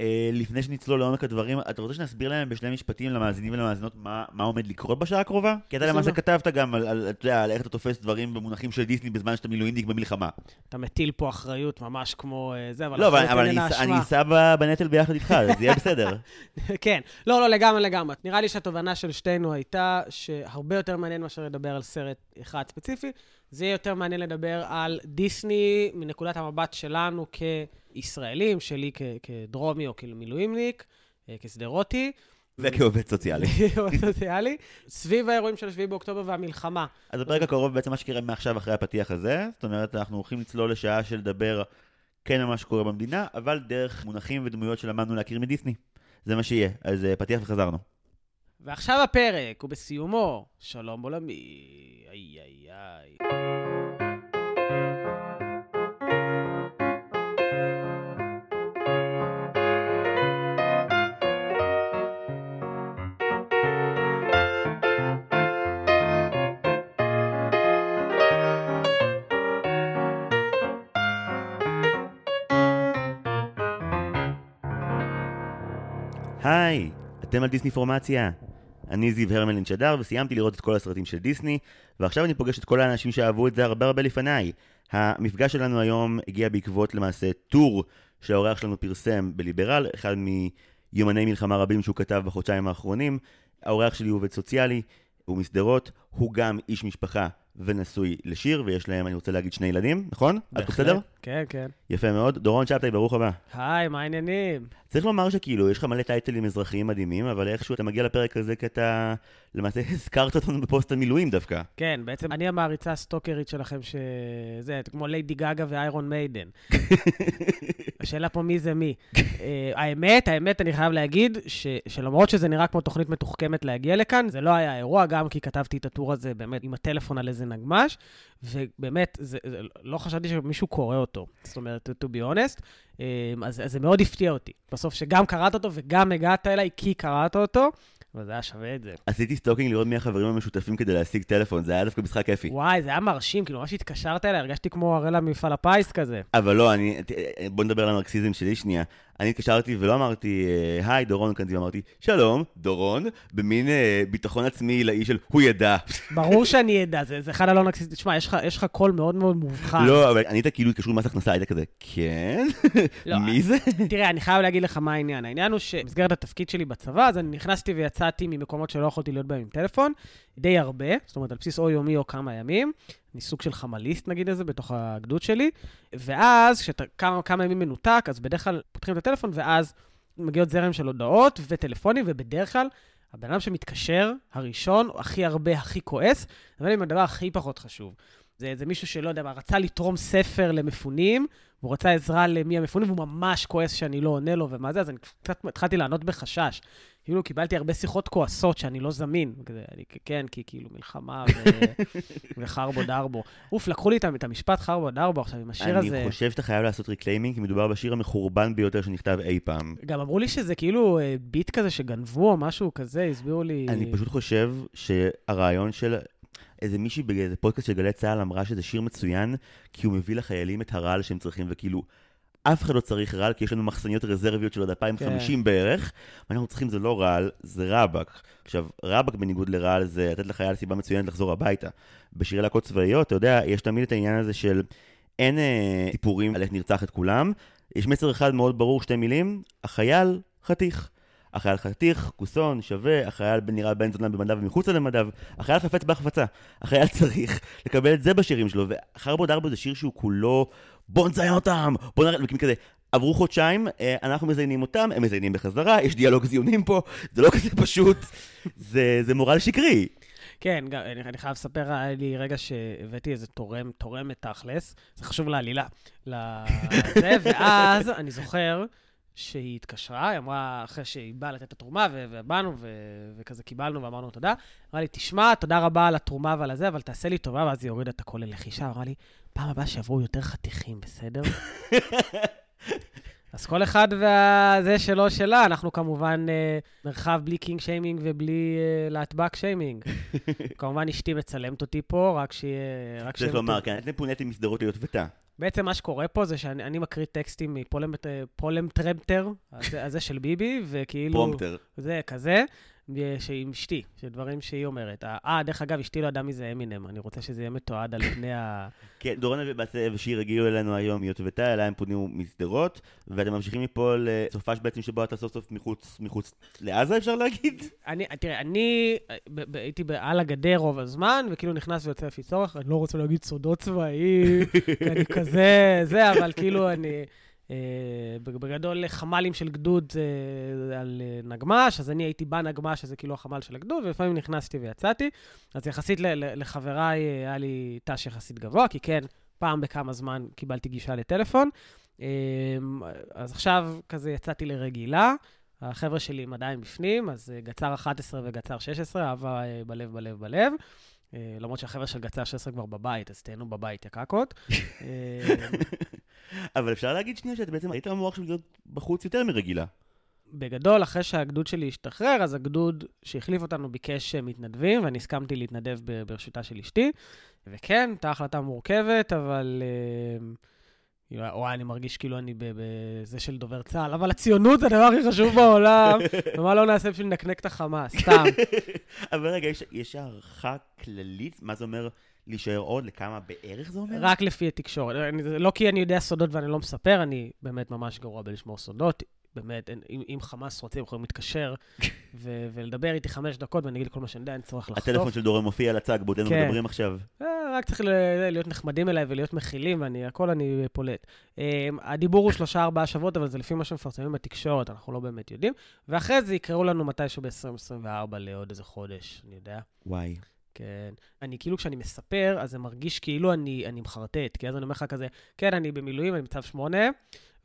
אה, לפני שנצלול לעומק הדברים, אתה רוצה שנסביר להם בשני משפטים למאזינים ולמאזינות מה, מה עומד לקרות בשעה הקרובה? כי אתה. למעשה כתבת גם על, על, יודע, על איך אתה תופס דברים במונחים של דיסני בזמן שאתה מילואימניק במלחמה. אתה מטיל פה אחריות ממש כמו אה, זה, אבל לא, אבל, אבל אני, ב- בנטל ביחד איתך, זה יהיה בסדר. כן. לא, לא, לגמרי, לגמרי. נראה לי שהתובנה של שתינו הייתה שהרבה יותר מעניין מאשר לדבר על סרט אחד ספציפי. זה יהיה יותר מעניין לדבר על דיסני מנקודת המבט שלנו כישראלים, שלי כ- כדרומי או כמילואימניק, אה, כשדרותי. וכעובד סוציאלי. סוציאלי, סביב האירועים של 7 באוקטובר והמלחמה. אז בפרק הקרוב בעצם מה שקורה מעכשיו אחרי הפתיח הזה, זאת אומרת, אנחנו הולכים לצלול לשעה של לדבר כן על מה שקורה במדינה, אבל דרך מונחים ודמויות שלמדנו להכיר מדיסני. זה מה שיהיה, אז אה, פתיח וחזרנו. ועכשיו הפרק, ובסיומו, שלום עולמי. איי איי איי. היי, אתם על דיסני פורמציה. אני זיו הרמלין שדר, וסיימתי לראות את כל הסרטים של דיסני, ועכשיו אני פוגש את כל האנשים שאהבו את זה הרבה הרבה לפניי. המפגש שלנו היום הגיע בעקבות למעשה טור שהאורח שלנו פרסם בליברל, אחד מיומני מלחמה רבים שהוא כתב בחודשיים האחרונים. האורח שלי הוא עובד סוציאלי, הוא משדרות, הוא גם איש משפחה ונשוי לשיר, ויש להם, אני רוצה להגיד, שני ילדים, נכון? את בסדר? כן, כן. יפה מאוד. דורון שבתאי, ברוך הבא. היי, מה העניינים? צריך לומר שכאילו, יש לך מלא טייטלים אזרחיים מדהימים, אבל איכשהו אתה מגיע לפרק הזה כי אתה למעשה הזכרת אותנו בפוסט המילואים דווקא. כן, בעצם אני המעריצה הסטוקרית שלכם, שזה כמו ליידי גאגה ואיירון מיידן. השאלה פה מי זה מי. אה, האמת, האמת, אני חייב להגיד, ש, שלמרות שזה נראה כמו תוכנית מתוחכמת להגיע לכאן, זה לא היה האירוע, גם כי כתבתי את הטור הזה באמת עם הטלפון על איזה נגמש, ובאמת, זה, זה, לא חשבתי שמישהו קורא אותו, זאת אומרת, to be honest, אה, אז, אז זה מאוד הפתיע אותי. בסוף שגם קראת אותו וגם הגעת אליי כי קראת אותו, וזה היה שווה את זה. עשיתי stalking לראות מי החברים המשותפים כדי להשיג טלפון, זה היה דווקא משחק כיפי. וואי, זה היה מרשים, כאילו, ממש התקשרת אליי, הרגשתי כמו הראל'ה ממפעל הפיס כזה. אבל לא, אני, ת- בוא נדבר על הנרקסיזם שלי שנייה. אני התקשרתי ולא אמרתי, אה, היי, דורון כאן, אמרתי, שלום, דורון, במין אה, ביטחון עצמי עילאי של, הוא ידע. ברור שאני אדע, זה, זה אחד הלא נרקיסיסטים. תשמע, יש לך- יש לך קול מאוד מאוד מובחן. לא, אבל ענית כאילו התקשרו למס הכנסה, היית כזה, כן? לא, מי זה? תראה, אני חייב להגיד לך מה העניין. העניין הוא שבמסגרת התפקיד שלי בצבא, אז אני נכנסתי ויצאתי ממקומות שלא יכולתי להיות בהם עם טלפון, די הרבה, זאת אומרת, על בסיס או יומי או כמה ימים. אני סוג של חמליסט, נגיד את זה, בתוך הגדוד שלי. ואז, כשאתה כמה, כמה ימים מנותק, אז בדרך כלל פותחים את הטלפון, ואז מגיעות זרם של הודעות וטלפונים, ובדרך כלל, הבן אדם שמתקשר, הראשון, הכי הרבה, הכי כועס, אבל עם הדבר הכי פחות חשוב. זה, זה מישהו שלא יודע מה, רצה לתרום ספר למפונים, והוא רצה עזרה למי המפונים, והוא ממש כועס שאני לא עונה לו ומה זה, אז אני קצת התחלתי לענות בחשש. כאילו, קיבלתי הרבה שיחות כועסות שאני לא זמין. וכזה, אני, כן, כי כאילו מלחמה ו... וחרבו דרבו. אוף, לקחו לי את המשפט חרבו דרבו עכשיו עם השיר הזה. אני חושב שאתה חייב לעשות reclaiming, כי מדובר בשיר המחורבן ביותר שנכתב אי פעם. גם אמרו לי שזה כאילו אה, beat כזה שגנבו או משהו כזה, הסבירו לי... אני פשוט חושב שהרעיון של... איזה מישהי באיזה פודקאסט של גלי צה"ל אמרה שזה שיר מצוין, כי הוא מביא לחיילים את הרעל שהם צריכים, וכאילו, אף אחד לא צריך רעל, כי יש לנו מחסניות רזרביות של עד 2050 בערך, מה שאנחנו צריכים זה לא רעל, זה רבאק. עכשיו, רבאק בניגוד לרעל זה לתת לחייל סיבה מצוינת לחזור הביתה. בשירי להקות צבאיות, אתה יודע, יש תמיד את העניין הזה של אין אה, סיפורים על איך נרצח את כולם, יש מסר אחד מאוד ברור, שתי מילים, החייל חתיך. החייל חתיך, כוסון, שווה, החייל נראה בן זונה במדיו ומחוצה למדיו, החייל חפץ בהחפצה. החייל צריך לקבל את זה בשירים שלו, וחרבו דרבו זה שיר שהוא כולו, בוא נציין אותם, בוא נראה, וכאילו כזה, עברו חודשיים, אה, אנחנו מזיינים אותם, הם מזיינים בחזרה, יש דיאלוג זיונים פה, זה לא כזה פשוט, זה, זה מורל שקרי. כן, גם, אני, אני חייב לספר, היה לי רגע שהבאתי איזה תורם, תורמת תכלס, זה חשוב לעלילה, לזה, ואז אני זוכר שהיא התקשרה, היא אמרה, אחרי שהיא באה לתת את התרומה, ו- ובאנו, ו- וכזה קיבלנו ואמרנו תודה, אמרה לי, תשמע, תודה רבה על התרומה ועל הזה, אבל תעשה לי טובה, ואז היא הורידה את הכל ללחישה, אמרה לי, פעם הבאה שיבואו יותר חתיכים, בסדר? אז כל אחד והזה שלו שלה, אנחנו כמובן אה, מרחב בלי kink shaming ובלי אה, להטבק שיימינג. כמובן אשתי מצלמת אותי פה, רק שיהיה... רק צריך לומר, כן, אתם פוניתם משדרות ליוטבתה. בעצם מה שקורה פה זה שאני אני מקריא טקסטים מפולם טרמפטר, הזה, הזה של ביבי, וכאילו... prompter. זה כזה, שעם אשתי, שדברים שהיא אומרת. אה, דרך אגב, אשתי לא ידעה מי זה אמינם, אני רוצה שזה יהיה מתועד על פני ה... כן, דורון ובאסה ושיר הגיעו אלינו היום מיוטבתה, אליי הם פונו משדרות, ואתם ממשיכים מפה לסופש בעצם שבו אתה סוף סוף מחוץ, מחוץ לעזה, אפשר להגיד? אני, תראה, אני ב- הייתי על הגדר רוב הזמן, וכאילו נכנס ויוצא לפי צורך, אני לא רוצה להגיד סודות צבאיים, אני כזה, זה, אבל כאילו אני... אה, בגדול חמ"לים של גדוד אה, על אה, נגמ"ש, אז אני הייתי בנגמ"ש, שזה כאילו החמ"ל של הגדוד, ולפעמים נכנסתי ויצאתי. אז יחסית לחבריי היה לי ת"ש יחסית גבוה, כי כן, פעם בכמה זמן קיבלתי גישה לטלפון. אז עכשיו כזה יצאתי לרגילה. החבר'ה שלי הם עדיין בפנים, אז גצר 11 וגצר 16, אהבה בלב, בלב, בלב. למרות שהחבר'ה של גצר 16 כבר בבית, אז תהנו בבית, יא קקות. אבל אפשר להגיד שנייה שאתה בעצם היית אמור עכשיו להיות בחוץ יותר מרגילה. בגדול, אחרי שהגדוד שלי השתחרר, אז הגדוד שהחליף אותנו ביקש מתנדבים, ואני הסכמתי להתנדב ברשותה של אשתי. וכן, הייתה החלטה מורכבת, אבל... אה, וואי, אני מרגיש כאילו אני בזה של דובר צה"ל, אבל הציונות זה הדבר הכי חשוב בעולם, ומה לא נעשה בשביל לנקנק את החמאס, סתם. אבל רגע, יש הערכה כללית? מה זה אומר להישאר עוד? לכמה בערך זה אומר? רק לפי התקשורת. לא כי אני יודע סודות ואני לא מספר, אני באמת ממש גרוע בלשמור סודות. באמת, אם, אם חמאס רוצים, יכולים להתקשר ו- ולדבר איתי חמש דקות ואני אגיד כל מה שאני יודע, אין צורך לחטוף. הטלפון של דורון מופיע על הצג, בעודנו כן. מדברים עכשיו. אה, רק צריך להיות נחמדים אליי ולהיות מכילים, ואני, הכל אני פולט. אה, הדיבור הוא שלושה-ארבעה שבועות, אבל זה לפי מה שמפרסמים בתקשורת, אנחנו לא באמת יודעים. ואחרי זה יקראו לנו מתישהו ב-2024 לעוד איזה חודש, אני יודע. וואי. כן. אני כאילו, כשאני מספר, אז זה מרגיש כאילו אני, אני מחרטט, כי אז אני אומר לך כזה, כן, אני במילואים, אני מצב שמונה,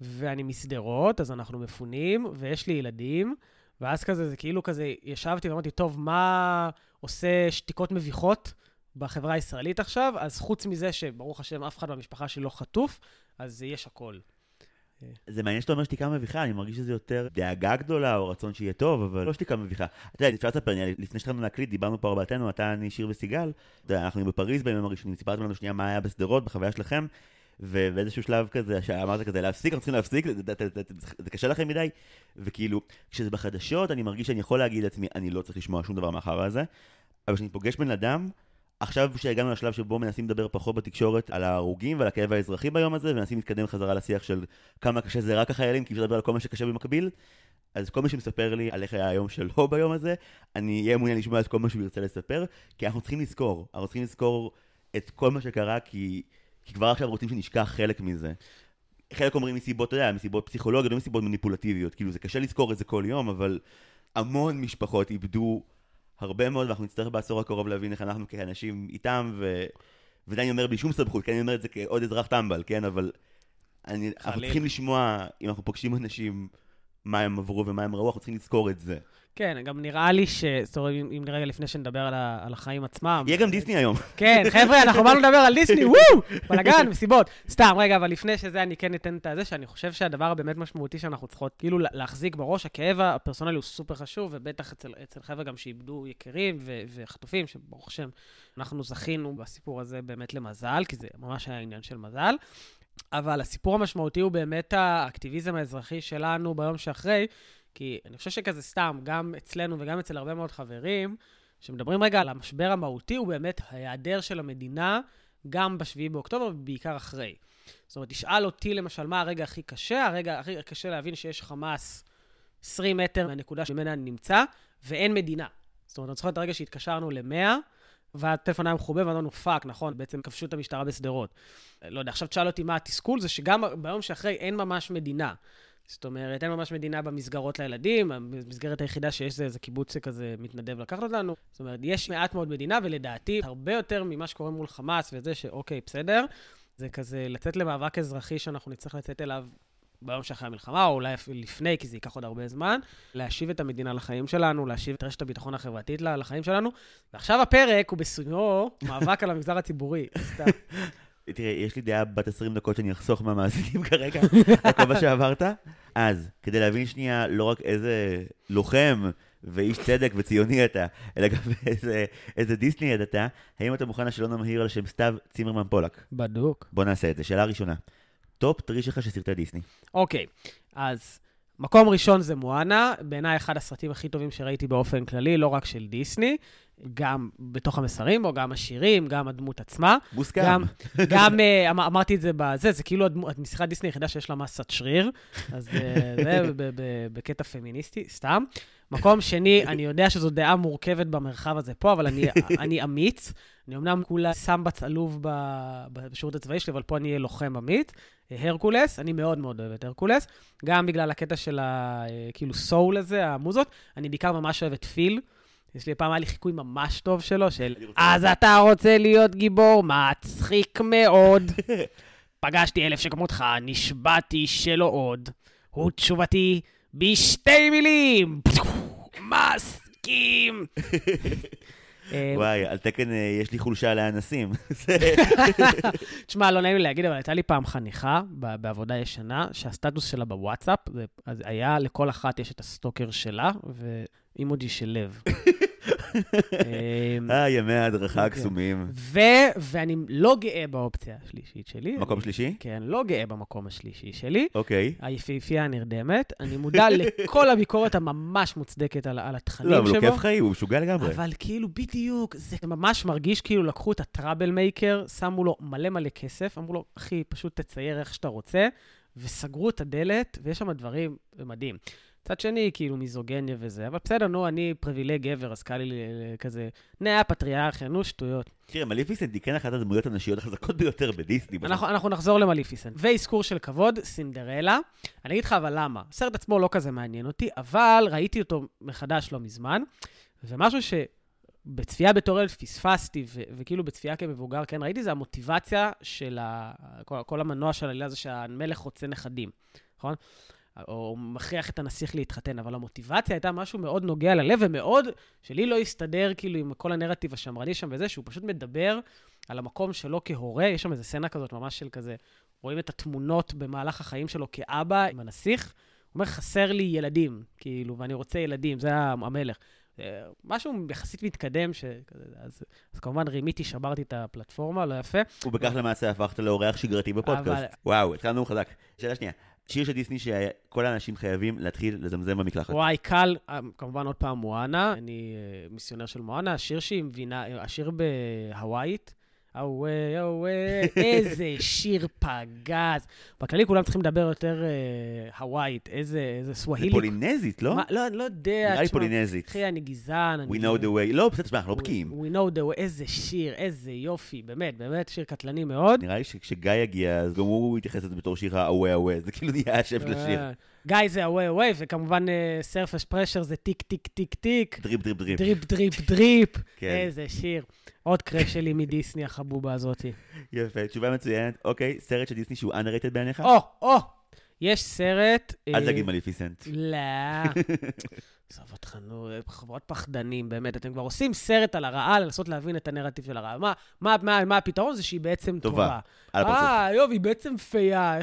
ואני משדרות, אז אנחנו מפונים, ויש לי ילדים, ואז כזה, זה כאילו כזה, ישבתי ואמרתי, טוב, מה עושה שתיקות מביכות בחברה הישראלית עכשיו? אז חוץ מזה שברוך השם, אף אחד במשפחה שלי לא חטוף, אז יש הכל. זה מעניין שאתה אומר שתיקה מביכה, אני מרגיש שזה יותר דאגה גדולה או רצון שיהיה טוב, אבל לא שתיקה מביכה. אתה יודע, אפשר לספר, לפני שהתחלנו להקליט, דיברנו פה ארבעתנו, אתה, אני, שיר וסיגל. אנחנו בפריז בימים הראשונים, סיפרתם לנו שנייה מה היה בשדרות, בחוויה שלכם, ובאיזשהו שלב כזה, שאמרת כזה, להפסיק, אנחנו צריכים להפסיק, זה קשה לכם מדי, וכאילו, כשזה בחדשות, אני מרגיש שאני יכול להגיד לעצמי, אני לא צריך לשמוע שום דבר מאחר הזה, אבל כשאני פוגש בן אדם, עכשיו שהגענו לשלב שבו מנסים לדבר פחות בתקשורת על ההרוגים ועל הכאב האזרחי ביום הזה, ומנסים להתקדם חזרה לשיח של כמה קשה זה רק החיילים, כי אפשר לדבר על כל מה שקשה במקביל. אז כל מי שמספר לי על איך היה היום שלו ביום הזה, אני אהיה מעוניין לשמוע את כל מה שהוא ירצה לספר, כי אנחנו צריכים לזכור, אנחנו צריכים לזכור את כל מה שקרה, כי, כי כבר עכשיו רוצים שנשכח חלק מזה. חלק אומרים מסיבות, אתה יודע, מסיבות פסיכולוגיות, לא מסיבות מניפולטיביות, כאילו זה קשה לזכור את זה כל יום, אבל המון משפחות איבדו הרבה מאוד, ואנחנו נצטרך בעשור הקרוב להבין איך אנחנו כאנשים איתם, ו... וזה אני אומר בלי שום סמכות, כן, אני אומר את זה כעוד אזרח טמבל, כן, אבל אני, אנחנו צריכים לשמוע, אם אנחנו פוגשים אנשים, מה הם עברו ומה הם ראו, אנחנו צריכים לזכור את זה. כן, גם נראה לי ש... זאת אומרת, אם רגע לפני שנדבר על, ה... על החיים עצמם... יהיה גם דיסני היום. כן, חבר'ה, אנחנו באנו לדבר על דיסני, וואו! בלאגן, מסיבות. סתם, רגע, אבל לפני שזה, אני כן אתן את זה, שאני חושב שהדבר הבאמת משמעותי שאנחנו צריכות כאילו להחזיק בראש, הכאב הפרסונלי הוא סופר חשוב, ובטח אצל, אצל חבר'ה גם שאיבדו יקירים ו... וחטופים, שברוך השם, אנחנו זכינו בסיפור הזה באמת למזל, כי זה ממש היה עניין של מזל. אבל הסיפור המשמעותי הוא באמת האקטיביזם האזרחי שלנו ביום שאחרי, כי אני חושב שכזה סתם, גם אצלנו וגם אצל הרבה מאוד חברים, שמדברים רגע על המשבר המהותי, הוא באמת ההיעדר של המדינה, גם ב-7 באוקטובר ובעיקר אחרי. זאת אומרת, תשאל אותי למשל מה הרגע הכי קשה, הרגע הכי קשה להבין שיש חמאס 20 מטר מהנקודה שממנה אני נמצא, ואין מדינה. זאת אומרת, אני זוכר את הרגע שהתקשרנו ל-100, והטלפון היה מכובה, ואמרנו, fuck, נכון, בעצם כבשו את המשטרה בשדרות. לא יודע, עכשיו תשאל אותי מה התסכול, זה שגם ביום שאחרי אין ממש מדינה. זאת אומרת, אין ממש מדינה במסגרות לילדים, המסגרת היחידה שיש זה איזה קיבוץ שכזה מתנדב לקחת אותנו. זאת אומרת, יש מעט מאוד מדינה, ולדעתי, הרבה יותר ממה שקורה מול חמאס וזה שאוקיי, בסדר, זה כזה לצאת למאבק אזרחי שאנחנו נצטרך לצאת אליו ביום שאחרי המלחמה, או אולי אפילו לפני, כי זה ייקח עוד הרבה זמן, להשיב את המדינה לחיים שלנו, להשיב את רשת הביטחון החברתית לחיים שלנו. ועכשיו הפרק הוא בסיומו מאבק על המגזר הציבורי. תראה, יש לי דעה בת 20 דקות שאני אחסוך מהמאזינים כרגע, על כל מה שעברת. אז, כדי להבין שנייה לא רק איזה לוחם ואיש צדק וציוני אתה, אלא גם איזה, איזה דיסני אתה, האם אתה מוכן לשלום המהיר על שם סתיו צימרמן פולק? בדוק. בוא נעשה את זה. שאלה ראשונה. top three שלך של סרטי דיסני. אוקיי, אז מקום ראשון זה מואנה, בעיניי אחד הסרטים הכי טובים שראיתי באופן כללי, לא רק של דיסני, גם בתוך המסרים בו, גם השירים, גם הדמות עצמה. מוסכם. גם, גם אמר, אמרתי את זה בזה, זה כאילו הנסיכת דיסני היחידה שיש לה מסת שריר, אז אה, זה בקטע פמיניסטי, סתם. מקום שני, אני יודע שזו דעה מורכבת במרחב הזה פה, אבל אני, אני אמיץ. אני אמנם כולה סמבץ עלוב בשירות הצבאי שלי, אבל פה אני אהיה לוחם אמיץ. הרקולס, אני מאוד מאוד אוהב את הרקולס, גם בגלל הקטע של ה... אה, כאילו סול הזה, המוזות, אני בעיקר ממש אוהב את פיל. יש לי פעם היה לי חיקוי ממש טוב שלו, של אז אתה רוצה להיות גיבור? מצחיק מאוד. פגשתי אלף שכמותך, נשבעתי שלא עוד. הוא תשובתי בשתי מילים. מסכים. אה, וואי, על תקן אה, יש לי חולשה לאנסים. תשמע, לא נעים לי להגיד, אבל הייתה לי פעם חניכה בעבודה ישנה, שהסטטוס שלה בוואטסאפ, אז היה לכל אחת יש את הסטוקר שלה, ואימוג'י של לב. אמ, אה, ימי ההדרכה כן. הקסומים. ואני לא גאה באופציה השלישית שלי. מקום שלישי? כן, לא גאה במקום השלישי שלי. אוקיי. היפהפייה הנרדמת. אני מודע לכל הביקורת הממש מוצדקת על, התכנים לא, אבל הוא. כיף חיים, הוא משוגע לגמרי. אבל כאילו, בדיוק, זה ממש מרגיש כאילו לקחו את הטראבל מייקר, שמו לו מלא מלא כסף, אמרו לו, אחי, פשוט תצייר איך שאתה רוצה, וסגרו את הדלת, ויש שם דברים מדהים. מצד שני, כאילו מיזוגניה וזה, אבל בסדר, נו, אני פריבילג גבר, אז קל לי כזה, נאה פטריארכיה, נו, שטויות. תראה, מליפיסנט היא כן אחת הדמויות הנשיות החזקות ביותר בדיסני. אנחנו, אנחנו נחזור למליפיסנט. ואזכור של כבוד, סינדרלה. אני אגיד לך אבל למה. הסרט עצמו לא כזה מעניין אותי, אבל ראיתי אותו מחדש לא מזמן, ומשהו שבצפייה בתור ילד פספסתי, ו- וכאילו בצפייה כמבוגר כן ראיתי, זה המוטיבציה של ה... כל, כל המנוע של העלילה זה שהמלך רוצה נכדים, נכון? או מכריח את הנסיך להתחתן, אבל המוטיבציה הייתה משהו מאוד נוגע ללב, ומאוד, שלי לא הסתדר כאילו עם כל הנרטיב השמרני שם וזה, שהוא פשוט מדבר על המקום שלו כהורה, יש שם איזה סצנה כזאת ממש של כזה, רואים את התמונות במהלך החיים שלו כאבא עם הנסיך, הוא אומר, חסר לי ילדים, כאילו, ואני רוצה ילדים, זה המלך. אה, משהו יחסית מתקדם, ש... אז, אז כמובן רימיתי, שברתי את הפלטפורמה, לא יפה. ובכך למעשה הפכת לאורח שגרתי בפודקאסט. אבל- וואו, התחלנו חזק. שאלה שנייה, שיר של דיסני שכל האנשים חייבים להתחיל לזמזם במקלחת. וואי, קל, אה, כמובן עוד פעם מואנה, אני אה, מיסיונר של מואנה, השיר שהיא מבינה, השיר בהוואית, אווי, אווי, איזה שיר פגז. בכללי כולם צריכים לדבר יותר אה, הוואית, איזה, איזה זה סווהילי. פולינזית, לא? מה, לא, לא יודע. נראה לי פולינזית. אחי, אני גזען. אני We know the way. לא, בסדר, אנחנו לא בקיאים. We know the way, איזה שיר, איזה יופי, באמת, באמת שיר קטלני מאוד. נראה לי שכשגיא יגיע, אז גם הוא יתייחס לזה בתור שיר ה-away away, זה כאילו נהיה השם של השיר. אה, גיא זה הווי הווי, וכמובן Surface Pressure זה tick tick tick tick. drip drip drip. drip drip drip. כן. איזה שיר. עוד crush שלי מדיסני החבובה הזאתי. יפה, תשובה מצוינת. אוקיי, סרט של דיסני שהוא underrated בעיניך? או, או, יש סרט... אל אה, תגיד מליפיסנט. לא. עזוב אותך, נו, חבורת פחדנים, באמת. אתם כבר עושים סרט על הרעה, לנסות להבין את הנרטיב של הרעה. מה- מה- מה מה הפתרון? זה שהיא בעצם טובה. טובה. אה, יוב, היא בעצם פייה.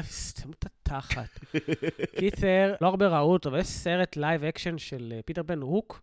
התחת. קיצר, לא הרבה ראו אותו, אבל יש סרט live action של אה, פיטר פן הוק.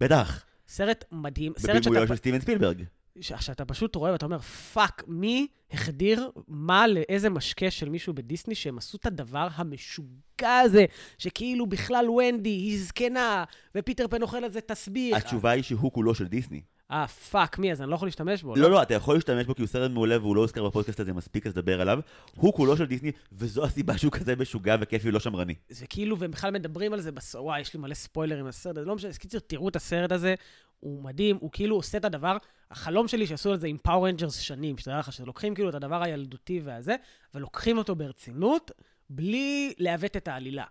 בטח, סרט מדהים. בבימויו של סטיבן ספילברג. שאתה פשוט רואה ואתה אומר, fuck, מי החדיר מה לאיזה משקה של מישהו בדיסני שהם עשו את הדבר המשוגע הזה, שכאילו בכלל ונדי היא זקנה, ופיטר פן אוכל על זה תסביך. התשובה היא שהוא כלל לא של דיסני. אה, fuck me. אז אני לא יכול להשתמש בו. לא, לא, אתה יכול להשתמש בו כי הוא סרט מעולה והוא לא הוזכר בפודקאסט הזה מספיק, אז דבר עליו. הוא כלל לא של דיסני, וזו הסיבה שהוא כזה משוגע וכיפי ולא שמרני. זה כאילו, והם בכלל מדברים על זה, בס... וואי, יש לי מלא ספוילרים לסרט הזה, לא משנה, אז קיצר, תראו את הסרט הזה, הוא מדהים, הוא כאילו עושה את הדבר, החלום שלי שעשו על זה עם Power Rangers שנים, שתדע לך, שלוקחים כאילו את הדבר הילדותי והזה, ולוקחים אותו ברצינות, בלי לעוות את העלילה.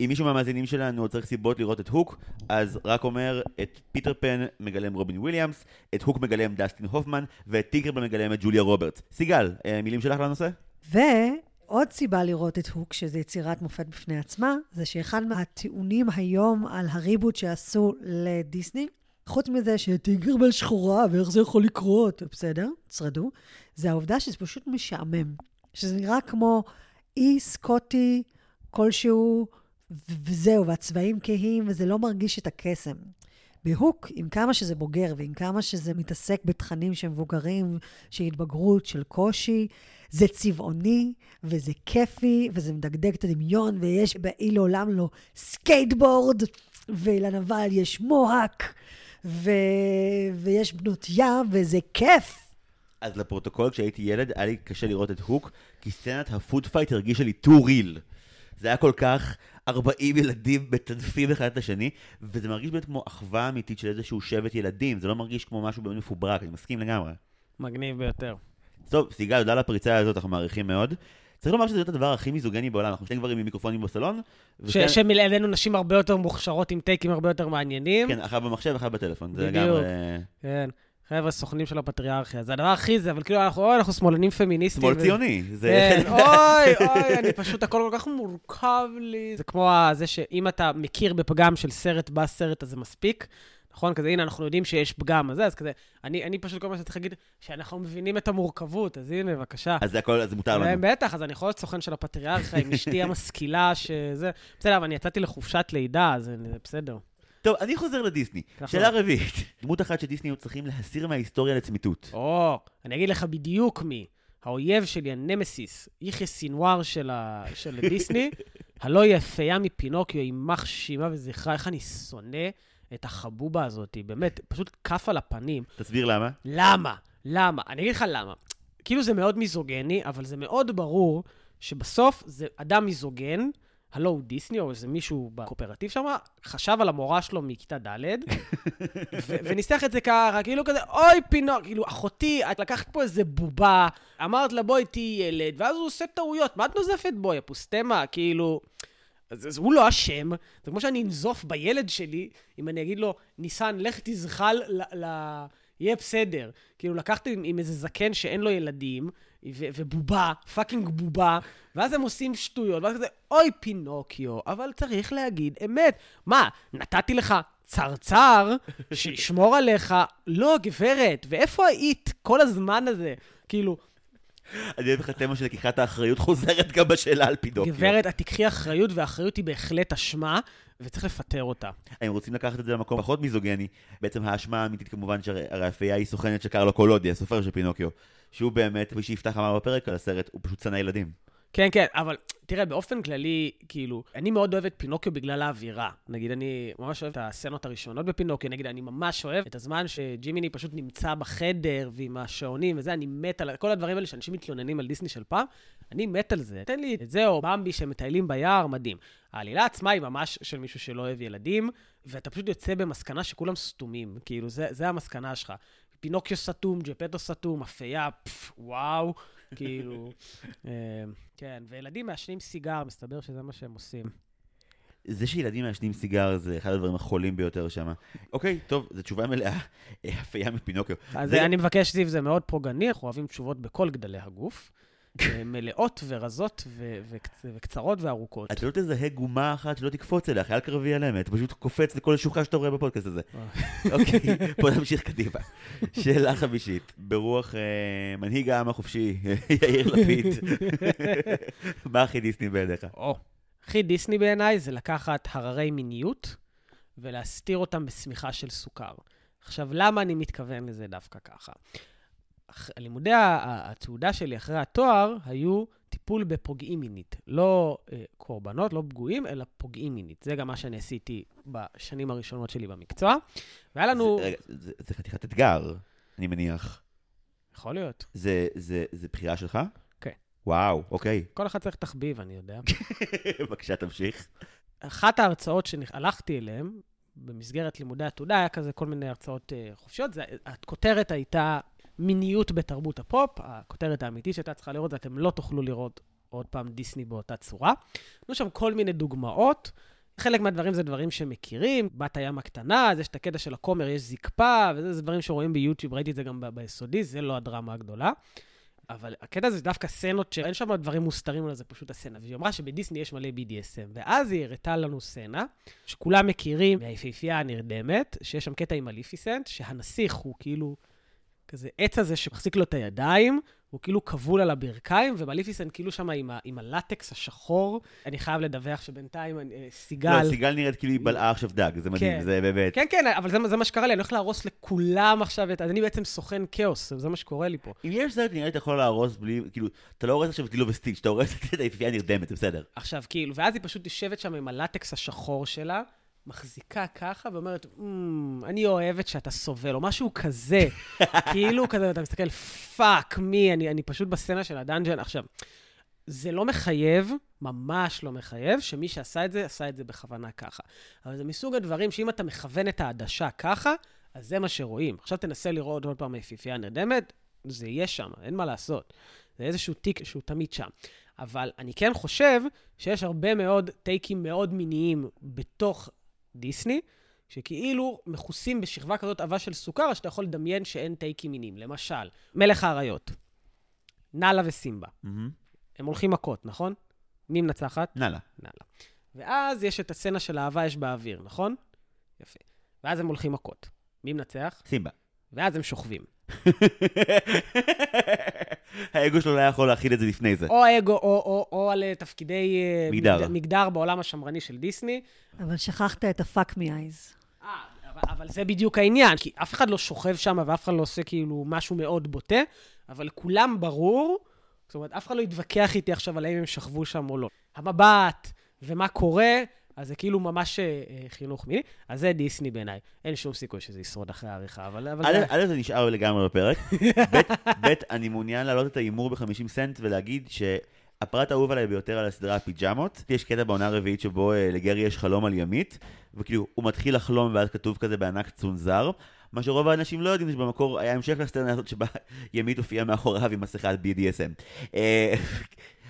אם מישהו מהמאזינים שלנו עוד צריך סיבות לראות את הוק, אז רק אומר, את פיטר פן מגלם רובין וויליאמס, את הוק מגלם דסטין הופמן, ואת טינקרבל מגלמת ג'וליה רוברטס. סיגל, אה, מילים שלך לנושא? ועוד סיבה לראות את הוק, שזו יצירת מופת בפני עצמה, זה שאחד מהטיעונים היום על ה reboot שעשו לדיסני, חוץ מזה שטינקרבל שחורה ואיך זה יכול לקרות, בסדר, צרדו, זה העובדה שזה פשוט משעמם. שזה נראה כמו אי סקוטי כלשהו, ו- וזהו, והצבעים כהים, וזה לא מרגיש את הקסם. בהוק, עם כמה שזה בוגר ועם כמה שזה מתעסק בתכנים שהם מבוגרים, של התבגרות, של קושי, זה צבעוני, וזה כיפי, וזה מדגדג את הדמיון, ויש באי לעולם לו סקייטבורד, ולנבל יש mohawk, ו... ויש בנות ים, וזה כיף. אז לפרוטוקול, כשהייתי ילד, היה לי קשה לראות את הוק, כי סצנת ה food fight הרגישה לי too real. זה היה כל כך 40 ילדים מטנפים אחד את השני, וזה מרגיש באמת כמו אחווה אמיתית של איזשהו שבט ילדים, זה לא מרגיש כמו משהו באמת מפוברק, אני מסכים לגמרי. מגניב ביותר. טוב, סיגל, תודה על הפריצה הזאת, אנחנו מעריכים מאוד. צריך לומר שזה הדבר הכי מיזוגני בעולם, אנחנו שני גברים עם מיקרופונים בסלון. ש- שמלעדינו נשים הרבה יותר מוכשרות עם טייקים הרבה יותר מעניינים. כן, אחד במחשב, אחד בטלפון. זה. לגמרי... כן. חבר'ה, סוכנים של הפטריארכיה. זה הדבר הכי זה, אבל כאילו, אנחנו, אוי, אנחנו שמאלנים פמיניסטים. שמאל ציוני. זה... כן, אוי, אוי, אני פשוט, הכל כל כך מורכב לי. זה כמו זה שאם אתה מכיר בפגם של סרט בסרט, אז זה מספיק. נכון? כזה, הנה, אנחנו יודעים שיש פגם הזה, אז כזה, אני, אני פשוט כל מה שצריך להגיד, שאנחנו מבינים את המורכבות, אז הנה, בבקשה. אז זה הכל, אז מותר לנו. בטח, אז אני יכול להיות סוכן של הפטריארכיה עם אשתי המשכילה, שזה... בסדר, אבל אני יצאתי לחופשת לידה, אז זה בסדר. טוב, אני חוזר לדיסני. שאלה רביעית. דמות אחת שדיסני היו צריכים להסיר מההיסטוריה לצמיתות. או, אני אגיד לך בדיוק מי. האויב שלי, הנמסיס, יחיא סינואר של, ה... של דיסני, הלא הפיה מפינוקיו, יימח שימה וזכרה, איך אני שונא את החבובה הזאת, באמת, פשוט כף על הפנים. תסביר למה. למה? למה? אני אגיד לך למה. כאילו זה מאוד מיזוגני, אבל זה מאוד ברור שבסוף זה אדם מיזוגן, הלו הוא דיסני, או איזה מישהו בקואופרטיב שם, חשב על המורה שלו מכיתה ד', ו- וניסח את זה ככה, כאילו כזה, אוי פינוק, כאילו, אחותי, את לקחת פה איזה בובה, אמרת לה, בואי תהיי ילד, ואז הוא עושה טעויות, מה את נוזפת בו, יא פוסטמה? כאילו... אז, אז הוא לא אשם, זה כמו שאני אנזוף בילד שלי, אם אני אגיד לו, ניסן, לך תזחל ל... ל... יהיה בסדר. כאילו, לקחתי עם, עם איזה זקן שאין לו ילדים, ו- ובובה, fucking בובה, ואז הם עושים שטויות, ואז כזה, אוי, פינוקיו, אבל צריך להגיד אמת. מה, נתתי לך צרצר שישמור עליך? לא, גברת, ואיפה היית כל הזמן הזה? כאילו, אני אוהב איך התמה של לקיחת האחריות חוזרת גם בשאלה על פינוקיו. גברת, את תקחי אחריות, והאחריות היא בהחלט אשמה, וצריך לפטר אותה. הם רוצים לקחת את זה למקום פחות מיזוגני. בעצם האשמה האמיתית כמובן שהרי היא סוכנת של קרלו קולודי, הסופר של פינוקיו. שהוא באמת, כפי שיפתח אמר בפרק על הסרט, הוא פשוט שנא ילדים. כן, כן, אבל תראה, באופן כללי, כאילו, אני מאוד אוהב את פינוקיו בגלל האווירה. נגיד, אני ממש אוהב את הסצנות הראשונות בפינוקיו, נגיד, אני ממש אוהב את הזמן שג'ימיני פשוט נמצא בחדר ועם השעונים וזה, אני מת על כל הדברים האלה שאנשים מתלוננים על דיסני של פעם, אני מת על זה. תן לי את זה, או במבי שמטיילים ביער, מדהים. העלילה עצמה היא ממש של מישהו שלא אוהב ילדים, ואתה פשוט יוצא במסקנה שכולם סתומים, כאילו, זה, זה המסקנה שלך. פינוקיו סתום, ג'פטו סתום, אפייה, פפ, וואו, כאילו, אה, כן, וילדים מעשנים סיגר, מסתבר שזה מה שהם עושים. זה שילדים מעשנים סיגר זה אחד הדברים החולים ביותר שם. אוקיי, טוב, זו תשובה מלאה. אה, הפייה מפינוקיו. אז זה- אני מבקש, זיו, זה מאוד פוגעני, אנחנו אוהבים תשובות בכל גדלי הגוף. אה, מלאות ורזות ו- וקצ- וקצרות וארוכות. אתה לא תזהה גומה אחת שלא תקפוץ אליה, חייל קרבי על אמת, פשוט קופץ לכל שוחה שאתה רואה בפודקאסט הזה. אוקיי, בוא נמשיך קדימה. שאלה חמישית, ברוח אה, מנהיג העם החופשי, יאיר לפיד, מה הכי דיסני בעיניך? או, הכי דיסני בעיניי זה לקחת הררי מיניות ולהסתיר אותם בשמיכה של סוכר. עכשיו, למה אני מתכוון לזה דווקא ככה? לימודי התעודה שלי אחרי התואר היו טיפול בפוגעים מינית. לא אה, קורבנות, לא פגועים, אלא פוגעים מינית. זה גם מה שאני עשיתי בשנים הראשונות שלי במקצוע. והיה לנו... זה- זה זה חתיכת אתגר, אני מניח. יכול להיות. זה- זה זה בחירה שלך? כן. וואו, אוקיי. כל אחד צריך תחביב, אני יודע. בבקשה, תמשיך. אחת ההרצאות שהלכתי אליהן, במסגרת לימודי התעודה, היה כזה כל מיני הרצאות uh, חופשיות. זה, הכותרת הייתה מיניות בתרבות הפופ, הכותרת האמיתית שהייתה צריכה לראות, ואתם לא תוכלו לראות עוד פעם דיסני באותה צורה. היו שם כל מיני דוגמאות. חלק מהדברים זה דברים שמכירים, בת הים הקטנה, אז יש את הקטע של הכומר, יש זקפה, וזה זה דברים שרואים ביוטיוב, ראיתי את זה גם ב- ביסודי, זה לא הדרמה הגדולה. אבל הקטע זה דווקא סצנות שאין שם דברים מוסתרים, אלא זה פשוט הסצנה. והיא אמרה שבדיסני יש מלא BDSM. ואז היא הראתה לנו סצנה, שכולם מכירים, מהיפהפייה הנרדמת, שיש שם קטע עם מליפיסנט, שהנסיך הוא כאילו כזה עץ הזה שמחזיק לו את הידיים, הוא כאילו כבול על הברכיים, ומליפיסנט כאילו שם עם, ה- עם הלטקס השחור. אני חייב לדווח שבינתיים אני- אה, סיגל... לא, סיגל נראית כאילו היא בלעה עכשיו דג, זה מדהים, כן. זה באמת. כן, כן, אבל זה, זה מה שקרה לי, אני הולך להרוס לכולם עכשיו את... אז אני בעצם סוכן כאוס, זה מה שקורה לי פה. אם יש סרט, נראה לי אתה יכול להרוס בלי, כאילו, אתה לא הורס עכשיו את לילו וסטיץ', אתה הורס את היפיפייה הנרדמת, זה בסדר. עכשיו, כאילו, ואז היא פשוט יושבת שם עם הלטקס השחור שלה, מחזיקה ככה ואומרת, "אמ, אני אוהבת שאתה סובל, או משהו כזה. כאילו כזה, אתה מסתכל, fuck me, אני, אני פשוט בסצנה של ה dungeon. עכשיו, זה לא מחייב, ממש לא מחייב, שמי שעשה את זה, עשה את זה בכוונה ככה. אבל זה מסוג הדברים שאם אתה מכוון את העדשה ככה, אז זה מה שרואים. עכשיו תנסה לראות עוד פעם יפיפייה נרדמת, זה יהיה שם, אין מה לעשות. זה איזשהו take שהוא תמיד שם. אבל אני כן חושב שיש הרבה מאוד טייקים מאוד מיניים בתוך דיסני, שכאילו מכוסים בשכבה כזאת עבה של סוכר, שאתה יכול לדמיין שאין טייקים מיניים. למשל, מלך האריות, נאלה וסימבה. מהמם. הם הולכים מכות, נכון? מי מנצחת? נאללה. נאללה. ואז יש את הסצנה של אהבה יש באוויר, נכון? יפה. ואז הם הולכים מכות. מי מנצח? סימבה. ואז הם שוכבים. האגו שלו לא היה יכול להכיל את זה לפני זה. או אגו, או, או, או על אה, תפקידי אה, מגדר. מגד- מגדר בעולם השמרני של דיסני. אבל שכחת את ה-fuck me eyes. אה, אבל, אבל זה בדיוק העניין, כי אף אחד לא שוכב שם ואף אחד לא עושה כאילו משהו מאוד בוטה, אבל לכולם ברור, זאת אומרת, אף אחד לא יתווכח איתי עכשיו על האם הם שכבו שם או לא. המבט ומה קורה, אז זה כאילו ממש אה, אה, חינוך מיני. אז זה דיסני בעיניי. אין שום סיכוי שזה ישרוד אחרי העריכה, אבל... א', זה... נשאר לגמרי בפרק. ב', אני מעוניין להעלות את ההימור ב-50 סנט ולהגיד שהפרט האהוב עליי ביותר על הסדרה הפיג'מות, יש קטע בעונה הרביעית שבו אה, לגרי יש חלום על ימית, וכאילו הוא מתחיל לחלום ואז כתוב כזה בענק צונזר. מה שרוב האנשים לא יודעים שבמקור היה המשך לסצנה הזאת שבה ימית הופיעה מאחוריו עם מסכת BDSM.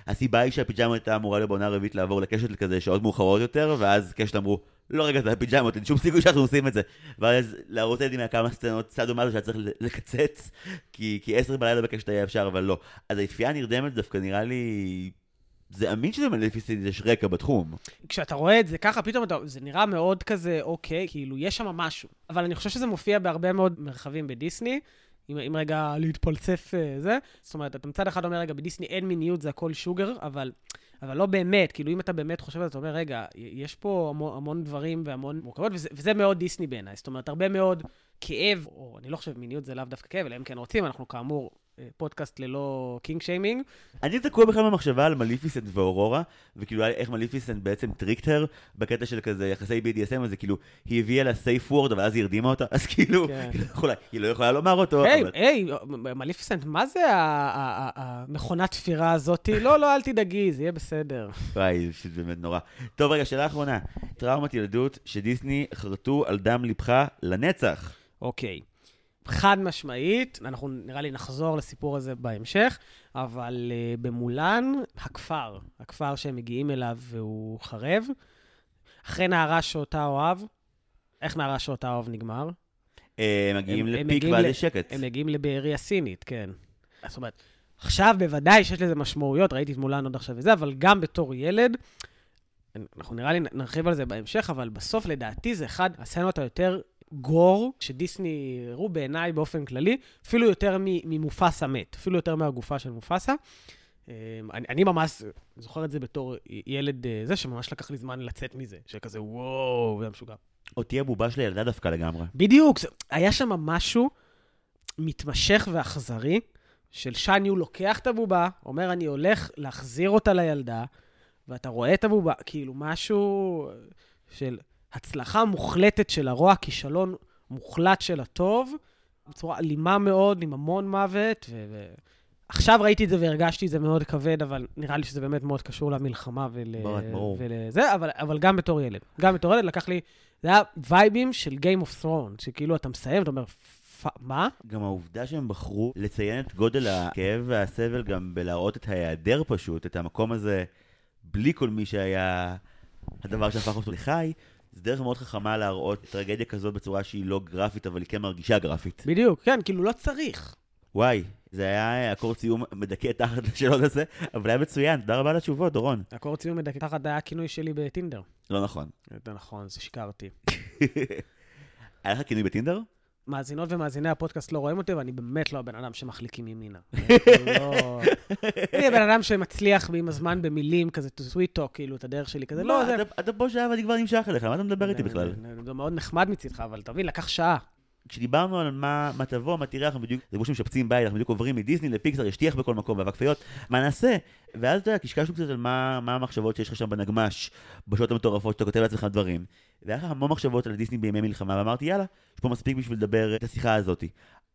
הסיבה היא שהפיג'מה הייתה אמורה בעונה הרביעית לעבור לקשת כזה שעות מאוחרות יותר, ואז קשת אמרו, לא רגע, זה הפיג'מות, אין שום סיכוי שאנחנו עושים את זה. ואז לערוץ הילדים היה כמה סצנות סאדו מאזו שהיה צריך לקצץ, כי, עשר בלילה בקשת היה אפשר, אבל לא. אז היפייה הנרדמת דווקא נראה לי... זה אמין שזה מלפיסטית, יש רקע בתחום. כשאתה רואה את זה ככה, פתאום אתה, זה נראה מאוד כזה, אוקיי, כאילו, יש שם משהו. אבל אני חושב שזה מופיע בהרבה מאוד מרחבים בדיסני. אם, אם רגע להתפלצף אה, זה. זאת אומרת, אתה מצד אחד אומר, רגע, בדיסני אין מיניות, זה הכל שוגר, אבל, אבל לא באמת. כאילו, אם אתה באמת חושב על זה, אתה אומר, רגע, יש פה המון, המון דברים והמון מורכבות, וזה, וזה מאוד דיסני בעיניי. זאת אומרת, הרבה מאוד כאב, או אני לא חושב, מיניות זה לאו דווקא כאב, אלא אם כן רוצים, אנחנו כאמור פודקאסט ללא kink shaming. אני תקוע בכלל במחשבה על מליפיסנט ואורורה, וכאילו איך מליפיסנט בעצם tricked her בקטע של כזה יחסי BDSM, אז זה כאילו, היא הביאה לה safe word, אבל אז היא הרדימה אותה, אז כאילו, כן. היא לא יכולה- היא לא יכולה לומר אותו, היי. היי, מליפיסנט, מה זה המכונת תפירה הזאתי? לא, לא, אל תדאגי, זה יהיה בסדר. וואי, זה באמת נורא. טוב, רגע, שאלה אחרונה. טראומת ילדות שדיסני חרטו על דם ליבך לנצח. אוקיי. חד משמעית, אנחנו נראה לי נחזור לסיפור הזה בהמשך, אבל uh, במולן, הכפר, הכפר שהם מגיעים אליו והוא חרב, אחרי נערה שאותה אוהב, איך נערה שאותה אוהב נגמר? אה, מגיעים הם- לפיק מגיעים ועד ל- לשקט. הם מגיעים לבארי הסינית, כן. זאת אומרת, עכשיו בוודאי שיש לזה משמעויות, ראיתי את מולן עוד עכשיו וזה, אבל גם בתור ילד, אנחנו נראה לי נרחיב על זה בהמשך, אבל בסוף לדעתי זה אחד הסצנות היותר גור שדיסני הראו בעיניי באופן כללי, אפילו יותר ממופסה מת, אפילו יותר מהגופה של מופסה. אה, אני, אני ממש זוכר את זה בתור ילד אה, זה, שממש לקח לי זמן לצאת מזה, שכזה וואו, זה משוגע. אותי הבובה של הילדה דווקא לגמרי. בדיוק, זה, היה שם משהו מתמשך ואכזרי, של שניו לוקח את הבובה, אומר, אני הולך להחזיר אותה לילדה, ואתה רואה את הבובה, כאילו משהו של הצלחה מוחלטת של הרוע, כישלון מוחלט של הטוב, בצורה אלימה מאוד, עם המון מוות, ו... עכשיו ראיתי את זה והרגשתי את זה מאוד כבד, אבל נראה לי שזה באמת מאוד קשור למלחמה ול... ברור. ולזה, אבל, אבל גם בתור ילד. גם בתור ילד לקח לי, זה היה וייבים של Game of Thrones, שכאילו אתה מסיים, אתה אומר, "פ- מה? גם העובדה שהם בחרו לציין את גודל הכאב והסבל גם בלהראות את ההיעדר פשוט, את המקום הזה, בלי כל מי שהיה הדבר שהפך אותו לחי, זה דרך מאוד חכמה להראות טרגדיה כזאת בצורה שהיא לא גרפית, אבל היא כן מרגישה גרפית. בדיוק, כן, כאילו לא צריך. וואי, זה היה אקורד סיום מדכא תחת השאלות הזה, אבל היה מצוין, תודה רבה על התשובות, דורון. הקורד ציון מדכא תחת היה הכינוי שלי בטינדר. לא נכון. זה נכון, זה שיקרתי. היה לך כינוי בטינדר? מאזינות ומאזיני הפודקאסט לא רואים אותי, ואני באמת לא הבן אדם שמחליקים ימינה. לא... אני הבן אדם שמצליח עם הזמן במילים, כזה to sweet talk, כאילו, את הדרך שלי, כזה, לא, זה... אתה פה שעה ואני כבר נמשך אליך, מה אתה מדבר איתי בכלל? זה מאוד נחמד מצידך, אבל תבין, לקח שעה. כשדיברנו על מה, מה תבוא, מה תראה, אנחנו בדיוק, זה כמו שמשפצים בית, אנחנו בדיוק עוברים מדיסני לפיקסר, יש טיח בכל מקום, ואבק פיות, מה נעשה? ואז אתה יודע, קשקשנו קצת על מה, מה המחשבות שיש לך שם בנגמש, בשעות המטורפות, שאתה כותב לעצמך דברים. והיה לך המון מחשבות על דיסני בימי מלחמה, ואמרתי, יאללה, יש פה מספיק בשביל לדבר את השיחה הזאת.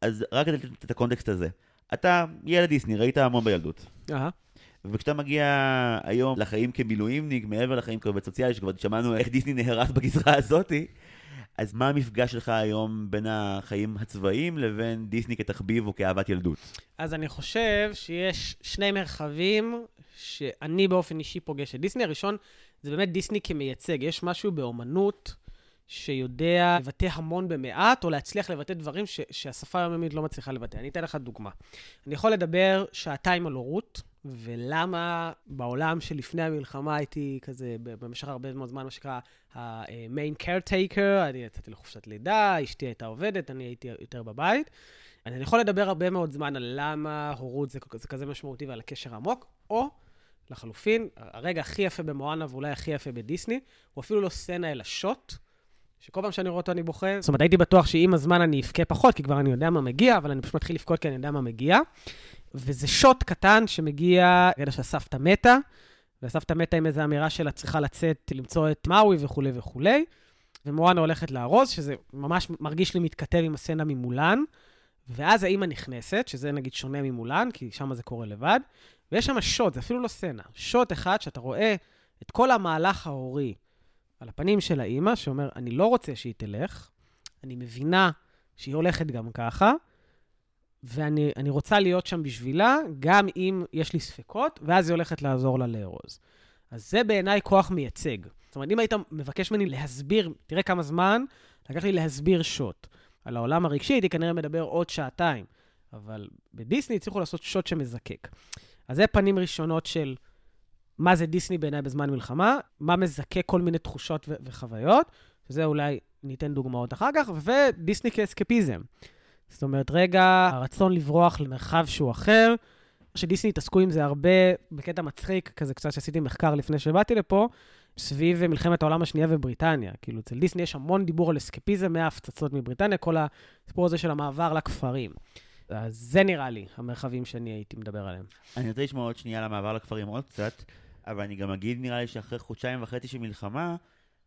אז רק כדי לתת את הקונטקסט הזה. אתה ילד דיסני, ראית המון בילדות. אהה. וכשאתה מגיע היום לחיים כמילואימניק, מעבר לחיים כעובד סוציאלי, שכבר שמענו איך דיסני נהרס בגזרה הזאתי, אז מה המפגש שלך היום בין החיים הצבאיים לבין דיסני כתחביב או כאהבת ילדות? אז אני חושב שיש שני מרחבים שאני באופן אישי פוגש את דיסני. הראשון, זה באמת דיסני כמייצג. יש משהו באומנות שיודע לבטא המון במעט, או להצליח לבטא דברים ש- שהשפה היומיומית לא מצליחה לבטא. אני אתן לך דוגמה. אני יכול לדבר שעתיים על הורות, ולמה בעולם שלפני המלחמה הייתי כזה, במשך הרבה מאוד זמן, מה שנקרא ה-main caretaker, אני יצאתי לחופשת לידה, אשתי הייתה עובדת, אני הייתי יותר בבית. אני יכול לדבר הרבה מאוד זמן על למה הורות זה, זה כזה משמעותי ועל הקשר העמוק, או לחלופין, הרגע הכי יפה במואנה ואולי הכי יפה בדיסני, הוא אפילו לא סצנה אלא שוט, שכל פעם שאני רואה אותו אני בוכה. זאת אומרת, הייתי בטוח שעם הזמן אני אבכה פחות, כי כבר אני יודע מה מגיע, אבל אני פשוט מתחיל לבכות כי אני יודע מה מגיע. וזה שוט קטן שמגיע, רגע שהסבתא מתה, והסבתא מתה עם איזו אמירה שלה צריכה לצאת, למצוא את מאווי וכולי וכולי. ומואנה הולכת לארוז, שזה ממש מרגיש לי מתכתב עם הסצנה ממולן. ואז האימא נכנסת, שזה נגיד שונה ממולן, כי שם זה קורה לבד. ויש שם שוט, זה אפילו לא סצנה. שוט אחד שאתה רואה את כל המהלך ההורי על הפנים של האימא, שאומר, אני לא רוצה שהיא תלך, אני מבינה שהיא הולכת גם ככה, ואני רוצה להיות שם בשבילה, גם אם יש לי ספקות, ואז היא הולכת לעזור לה לארוז. אז זה בעיניי כוח מייצג. זאת אומרת, אם היית מבקש ממני להסביר, תראה כמה זמן לקח לי להסביר שוט. על העולם הרגשי הייתי כנראה מדבר עוד שעתיים, אבל בדיסני הצליחו לעשות שוט שמזקק. אז זה פנים ראשונות של מה זה דיסני בעיניי בזמן מלחמה, מה מזקק כל מיני תחושות ו- וחוויות, שזה אולי ניתן דוגמאות אחר כך, ודיסני כאסקפיזם. זאת אומרת, רגע, הרצון לברוח למרחב שהוא אחר, שדיסני התעסקו עם זה הרבה בקטע מצחיק, כזה קצת שעשיתי מחקר לפני שבאתי לפה, סביב מלחמת העולם השנייה ובריטניה. כאילו, אצל דיסני יש המון דיבור על אסקפיזם מההפצצות מבריטניה, כל הסיפור הזה של המעבר לכפרים. אז זה נראה לי המרחבים שאני הייתי מדבר עליהם. אני רוצה לשמוע עוד שנייה על המעבר לכפרים עוד קצת, אבל אני גם אגיד, נראה לי שאחרי חודשיים וחצי של מלחמה,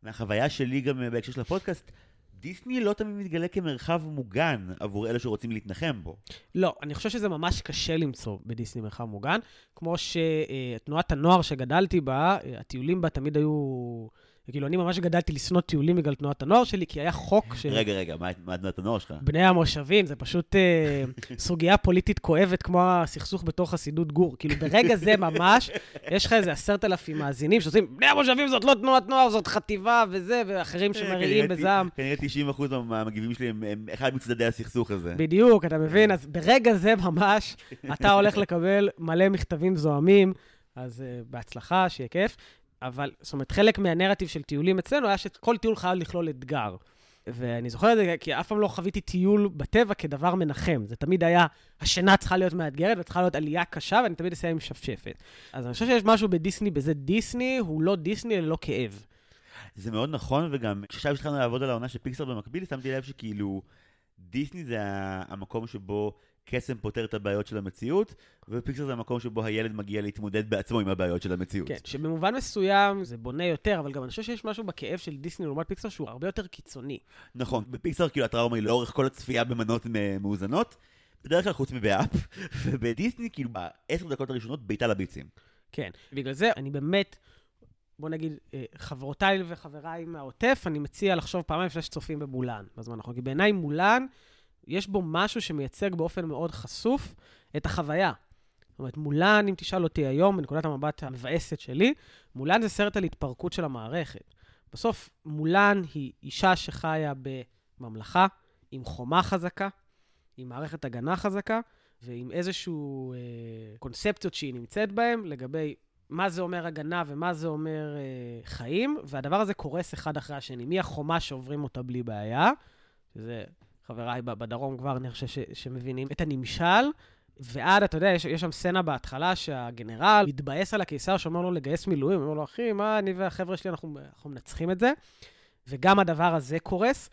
מהחוויה שלי גם בהקשר של הפודקאסט, דיסני לא תמיד מתגלה כמרחב מוגן עבור אלה שרוצים להתנחם בו. לא, אני חושב שזה ממש קשה למצוא בדיסני מרחב מוגן, כמו שתנועת הנוער שגדלתי בה, הטיולים בה תמיד היו... כאילו, אני ממש גדלתי לשנוא טיולים בגלל תנועת הנוער שלי, כי היה חוק ש... רגע, רגע, מה, מה תנועת הנוער שלך? בני המושבים, זה פשוט אה, סוגיה פוליטית כואבת כמו הסכסוך בתוך חסידות גור. כאילו, ברגע זה ממש, יש לך איזה עשרת אלפים מאזינים שעושים, בני המושבים זאת לא תנועת נוער, זאת חטיבה וזה, ואחרים שמריעים בזעם. כנראה 90% מהמגיבים שלי הם, הם אחד מצדדי הסכסוך הזה. בדיוק, אתה מבין? אז ברגע זה ממש, אתה הולך לקבל מלא מכתבים זועמים, אז uh, בהצלחה, שיהיה כיף. אבל, זאת אומרת, חלק מהנרטיב של טיולים אצלנו היה שכל טיול חייב לכלול אתגר. ואני זוכר את זה, כי אף פעם לא חוויתי טיול בטבע כדבר מנחם. זה תמיד היה, השינה צריכה להיות מאתגרת וצריכה להיות עלייה קשה, ואני תמיד אסיים עם שפשפת. אז אני חושב שיש משהו בדיסני, בזה דיסני הוא לא דיסני ללא כאב. זה מאוד נכון, וגם כשעכשיו התחלנו לעבוד על העונה של פיקסר במקביל, שמתי לב שכאילו, דיסני זה המקום שבו קסם פותר את הבעיות של המציאות, ופיקסר זה המקום שבו הילד מגיע להתמודד בעצמו עם הבעיות של המציאות. כן, שבמובן מסוים זה בונה יותר, אבל גם אני חושב שיש משהו בכאב של דיסני לעומת פיקסר שהוא הרבה יותר קיצוני. נכון, בפיקסר כאילו הטראומה היא לאורך כל הצפייה במנות מאוזנות, בדרך כלל חוץ מבאפ, ובדיסני כאילו בעשר דקות הראשונות בעיטה לביצים. כן, בגלל זה אני באמת, בוא נגיד, אה, חברותיי וחבריי מהעוטף, אני מציע לחשוב פעמיים לפני שצופים במולן בזמן האחרון, כי בעיניי מולן, יש בו משהו שמייצג באופן מאוד חשוף את החוויה. זאת אומרת, מולן, אם תשאל אותי היום, בנקודת המבט המבאסת שלי, מולן זה סרט על התפרקות של המערכת. בסוף, מולן היא אישה שחיה בממלכה, עם חומה חזקה, עם מערכת הגנה חזקה, ועם איזשהו אה, קונספציות שהיא נמצאת בהן לגבי מה זה אומר הגנה ומה זה אומר אה, חיים, והדבר הזה קורס אחד אחרי השני. מי החומה שעוברים אותה בלי בעיה, שזה חבריי בדרום כבר, אני חושב ש- שמבינים את הנמשל. ועד, אתה יודע, יש, יש שם סצנה בהתחלה שהגנרל מתבאס על הקיסר שאומר לו לגייס מילואים, הוא אומר לו, אחי, מה, אני והחבר'ה שלי, אנחנו, אנחנו מנצחים את זה. וגם הדבר הזה קורס,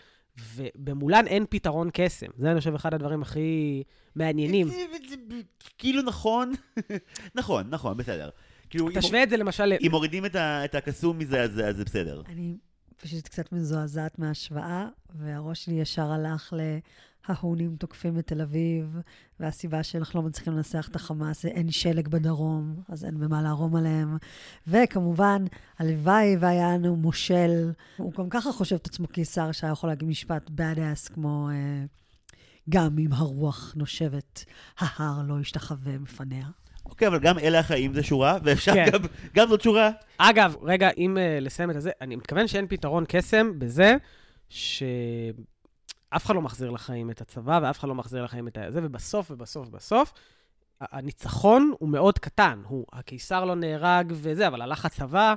ובמולן אין פתרון קסם. זה, אני חושב, אחד הדברים הכי מעניינים. כאילו נכון, נכון, נכון, בסדר. כאילו, אם- תשווה את זה למשל... אם מורידים את ה- את הקסום מזה, אז זה בסדר. אני פשוט קצת מזועזעת מההשוואה, והראש שלי ישר הלך לההונים תוקפים את תל אביב, והסיבה שאנחנו לא מצליחים לנסח את החמאס זה אין שלג בדרום, אז אין במה לערום עליהם. וכמובן, הלוואי והיה לנו מושל, הוא גם ככה חושב את עצמו קיסר שהיה יכול להגיד משפט bad ass כמו... אה, גם אם הרוח נושבת, ההר לא ישתחווה מפניה. אוקיי, אבל גם אלה החיים זה שורה, ואפשר כן. גם- גם זאת שורה. אגב, רגע, אם uh, לסיים את זה, אני מתכוון שאין פתרון קסם בזה שאף אחד לא מחזיר לחיים את הצבא, ואף אחד לא מחזיר לחיים את זה, ובסוף, ובסוף, בסוף, הניצחון הוא מאוד קטן. הוא, הקיסר לא נהרג וזה, אבל הלך הצבא,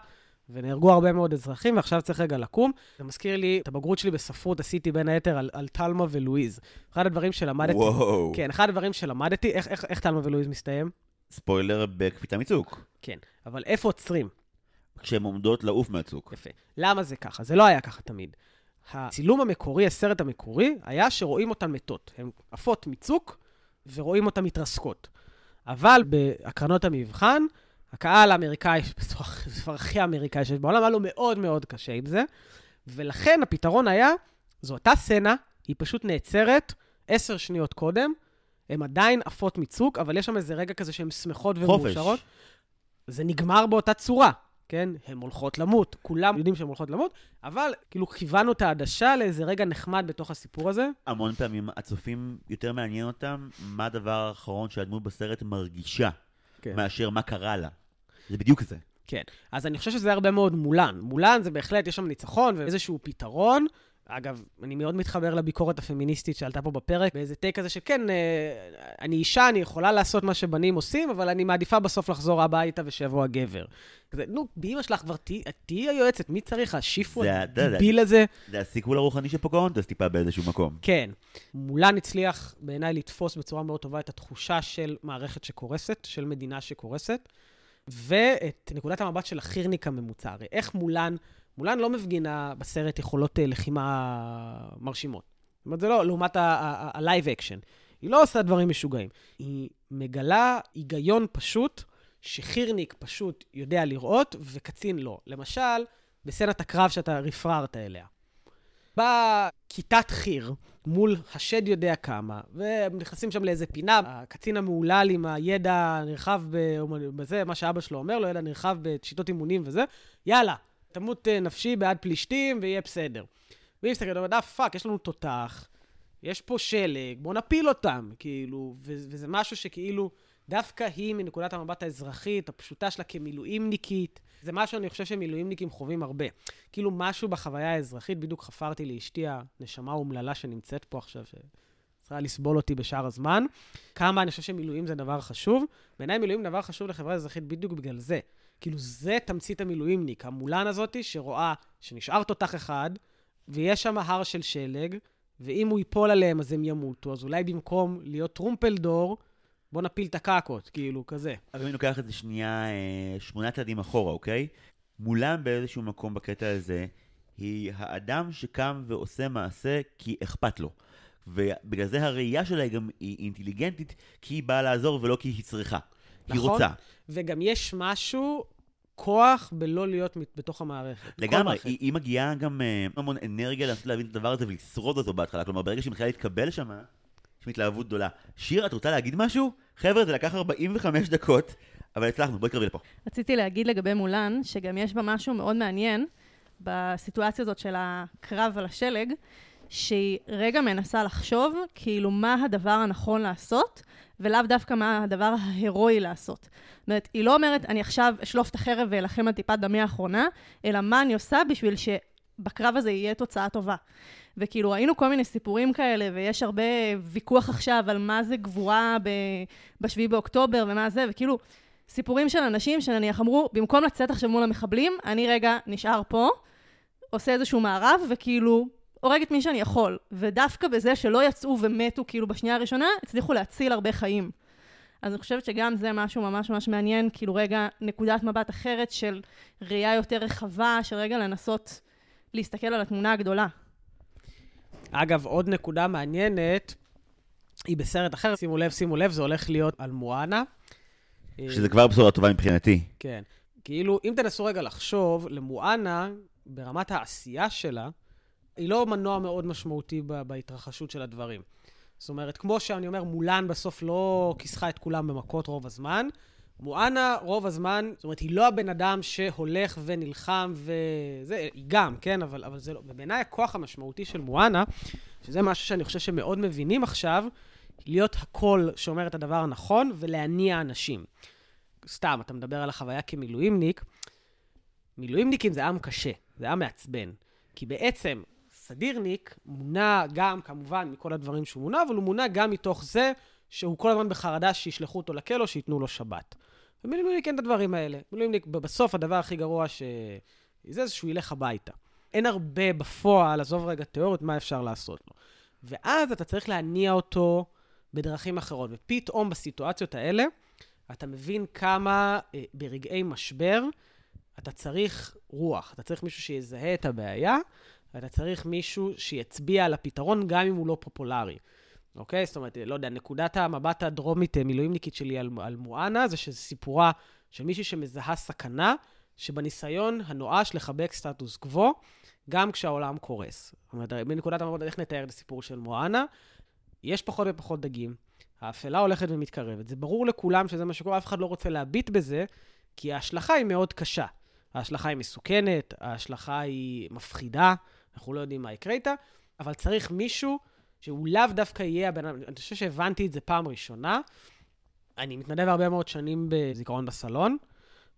ונהרגו הרבה מאוד אזרחים, ועכשיו צריך רגע לקום. זה מזכיר לי, את הבגרות שלי בספרות עשיתי בין היתר על, על טלמה ולואיז. אחד הדברים שלמדתי... וואו. כן, אחד הדברים שלמדתי, איך, איך, איך טלמה ולואיז מסתיים? ספוילר בקפיצה מצוק. כן, אבל איפה עוצרים? כשהן עומדות לעוף מהצוק. יפה. למה זה ככה? זה לא היה ככה תמיד. הצילום המקורי, הסרט המקורי, היה שרואים אותן מתות. הן עפות מצוק ורואים אותן מתרסקות. אבל בהקרנות המבחן, הקהל האמריקאי, בצורה בצורה הכי אמריקאי שיש בעולם, היה לו מאוד מאוד קשה עם זה, ולכן הפתרון היה, זו אותה סצנה, היא פשוט נעצרת עשר שניות קודם, הן עדיין עפות מצוק, אבל יש שם איזה רגע כזה שהן שמחות ומאושרות. חופש. זה נגמר באותה צורה, כן? הן הולכות למות, כולם יודעים שהן הולכות למות, אבל כאילו כיוונו את העדשה לאיזה רגע נחמד בתוך הסיפור הזה. המון פעמים הצופים יותר מעניין אותם מה הדבר האחרון שהדמות בסרט מרגישה, כן. מאשר מה קרה לה. זה בדיוק זה. כן. אז אני חושב שזה הרבה מאוד מולן. מולן זה בהחלט, יש שם ניצחון ואיזשהו פתרון. אגב, אני מאוד מתחבר לביקורת הפמיניסטית שעלתה פה בפרק, באיזה טייק כזה שכן, אה, אני אישה, אני יכולה לעשות מה שבנים עושים, אבל אני מעדיפה בסוף לחזור הביתה ושיבוא הגבר. כזה, נו, באמא שלך כבר תהיי היועצת, מי צריך? השיפו הדיביל הזה? זה הסיקוול הרוחני של פוקהונטס טיפה באיזשהו מקום. כן. מולן הצליח בעיניי לתפוס בצורה מאוד טובה את התחושה של מערכת שקורסת, של מדינה שקורסת, ואת נקודת המבט של החירניק הממוצע. הרי איך מולן, מולן לא מפגינה בסרט יכולות אה, לחימה מרשימות. זאת אומרת, זה לא לעומת ה-live action. היא לא עושה דברים משוגעים. היא מגלה היגיון פשוט, שחירניק פשוט יודע לראות, וקצין לא. למשל, בסצנת הקרב שאתה רפררת אליה. באה כיתת חי"ר מול השד יודע כמה, והם נכנסים שם לאיזה פינה, הקצין המהולל עם הידע הנרחב בזה, מה שאבא שלו אומר לו, ידע נרחב בשיטות אימונים וזה, יאללה, תמות אה, נפשי בעד פלישתים ויהיה בסדר. והיא מסתכלת, אומרת, אה, fuck, יש לנו תותח, יש פה שלג, בוא נפיל אותם, כאילו, וזה משהו שכאילו, דווקא היא, מנקודת המבט האזרחית, הפשוטה שלה כמילואימניקית, זה משהו, אני חושב שמילואימניקים חווים הרבה. כאילו, משהו בחוויה האזרחית, בדיוק חפרתי לאשתי הנשמה האומללה שנמצאת פה עכשיו, שצריכה לסבול אותי בשאר הזמן. כמה אני חושב שמילואים זה דבר חשוב. בעיניי מילואים זה דבר חשוב לחברה האזרחית בדיוק בגלל זה. כאילו, זה תמצית המילואימניק, המולן הזאתי שרואה שנשאר תותח אחד, ויש שם הר של שלג, ואם הוא ייפול עליהם אז הם ימותו, אז אולי במקום להיות טרומפלדור, בוא נפיל את הקקות, כאילו, כזה. אבל אם אני לוקח את זה שנייה אה, שמונה צעדים אחורה, אוקיי? מולם באיזשהו מקום בקטע הזה, היא האדם שקם ועושה מעשה כי אכפת לו. ובגלל זה הראייה שלה היא גם היא אינטליגנטית, כי היא באה לעזור ולא כי היא צריכה. היא נכון. רוצה. וגם יש משהו, כוח בלא להיות בתוך המערכת. לגמרי. היא, היא מגיעה גם אה, המון אנרגיה לנסות להבין את הדבר הזה ולשרוד אותו בהתחלה. כלומר, ברגע שהיא מתחילה להתקבל שם, יש התלהבות גדולה. שיר, את רוצה להגיד משהו? חבר'ה, זה לקח 45 דקות, אבל הצלחנו, בואי תקרבי לפה. רציתי להגיד לגבי מולן, שגם יש בה משהו מאוד מעניין בסיטואציה הזאת של הקרב על השלג, שהיא רגע מנסה לחשוב כאילו מה הדבר הנכון לעשות, ולאו דווקא מה הדבר ההירואי לעשות. זאת אומרת, היא לא אומרת, אני עכשיו אשלוף את החרב ואלחם על טיפת דמי האחרונה, אלא מה אני עושה בשביל שבקרב הזה יהיה תוצאה טובה. וכאילו, ראינו כל מיני סיפורים כאלה, ויש הרבה ויכוח עכשיו על מה זה גבורה ב-7 באוקטובר ומה זה, וכאילו, סיפורים של אנשים שנניח אמרו, במקום לצאת עכשיו מול המחבלים, אני רגע נשאר פה, עושה איזשהו מערב, וכאילו הורג את מי שאני יכול. ודווקא בזה שלא יצאו ומתו כאילו בשנייה הראשונה, הצליחו להציל הרבה חיים. אז אני חושבת שגם זה משהו ממש ממש מעניין, כאילו רגע נקודת מבט אחרת של ראייה יותר רחבה, של רגע לנסות להסתכל על התמונה הגדולה. אגב, עוד נקודה מעניינת, היא בסרט אחר, שימו לב, שימו לב, זה הולך להיות על מואנה. שזה כבר בשורה טובה מבחינתי. כן. כאילו, אם תנסו רגע לחשוב, למואנה, ברמת העשייה שלה, היא לא מנוע מאוד משמעותי בהתרחשות של הדברים. זאת אומרת, כמו שאני אומר, מולן בסוף לא כיסחה את כולם במכות רוב הזמן. מואנה, רוב הזמן, זאת אומרת, היא לא הבן אדם שהולך ונלחם וזה, היא גם, כן? אבל, אבל זה לא... ובעיניי הכוח המשמעותי של מואנה, שזה משהו שאני חושב שמאוד מבינים עכשיו, להיות הקול שאומר את הדבר הנכון ולהניע אנשים. סתם, אתה מדבר על החוויה כמילואימניק, מילואימניקים זה עם קשה, זה עם מעצבן. כי בעצם סדירניק מונע גם, כמובן, מכל הדברים שהוא מונע, אבל הוא מונע גם מתוך זה שהוא כל הזמן בחרדה שישלחו אותו לכלא, שייתנו לו שבת. ומילואימניק אין את הדברים האלה. מילואימניק, בסוף הדבר הכי גרוע ש... זה שהוא ילך הביתה. אין הרבה בפועל, עזוב רגע תיאוריות, מה אפשר לעשות לו. ואז אתה צריך להניע אותו בדרכים אחרות. ופתאום בסיטואציות האלה, אתה מבין כמה אה, ברגעי משבר אתה צריך רוח, אתה צריך מישהו שיזהה את הבעיה, ואתה צריך מישהו שיצביע על הפתרון, גם אם הוא לא פופולרי. אוקיי? זאת אומרת, לא יודע, נקודת המבט הדרומית אה, מילואימניקית שלי על, על מואנה, זה שזה סיפורה של מישהי שמזהה סכנה, שבניסיון הנואש לחבק סטטוס קוו, גם כשהעולם קורס. זאת אומרת, מנקודת המבט, איך נתאר את הסיפור של מואנה? יש פחות ופחות דגים, האפלה הולכת ומתקרבת. זה ברור לכולם שזה מה שקורה, אף אחד לא רוצה להביט בזה, כי ההשלכה היא מאוד קשה. ההשלכה היא מסוכנת, ההשלכה היא מפחידה, אנחנו לא יודעים מה יקרה איתה, אבל צריך מישהו שהוא לאו דווקא יהיה הבן אדם, אני חושב שהבנתי את זה פעם ראשונה. אני מתנדב הרבה מאוד שנים בזיכרון בסלון.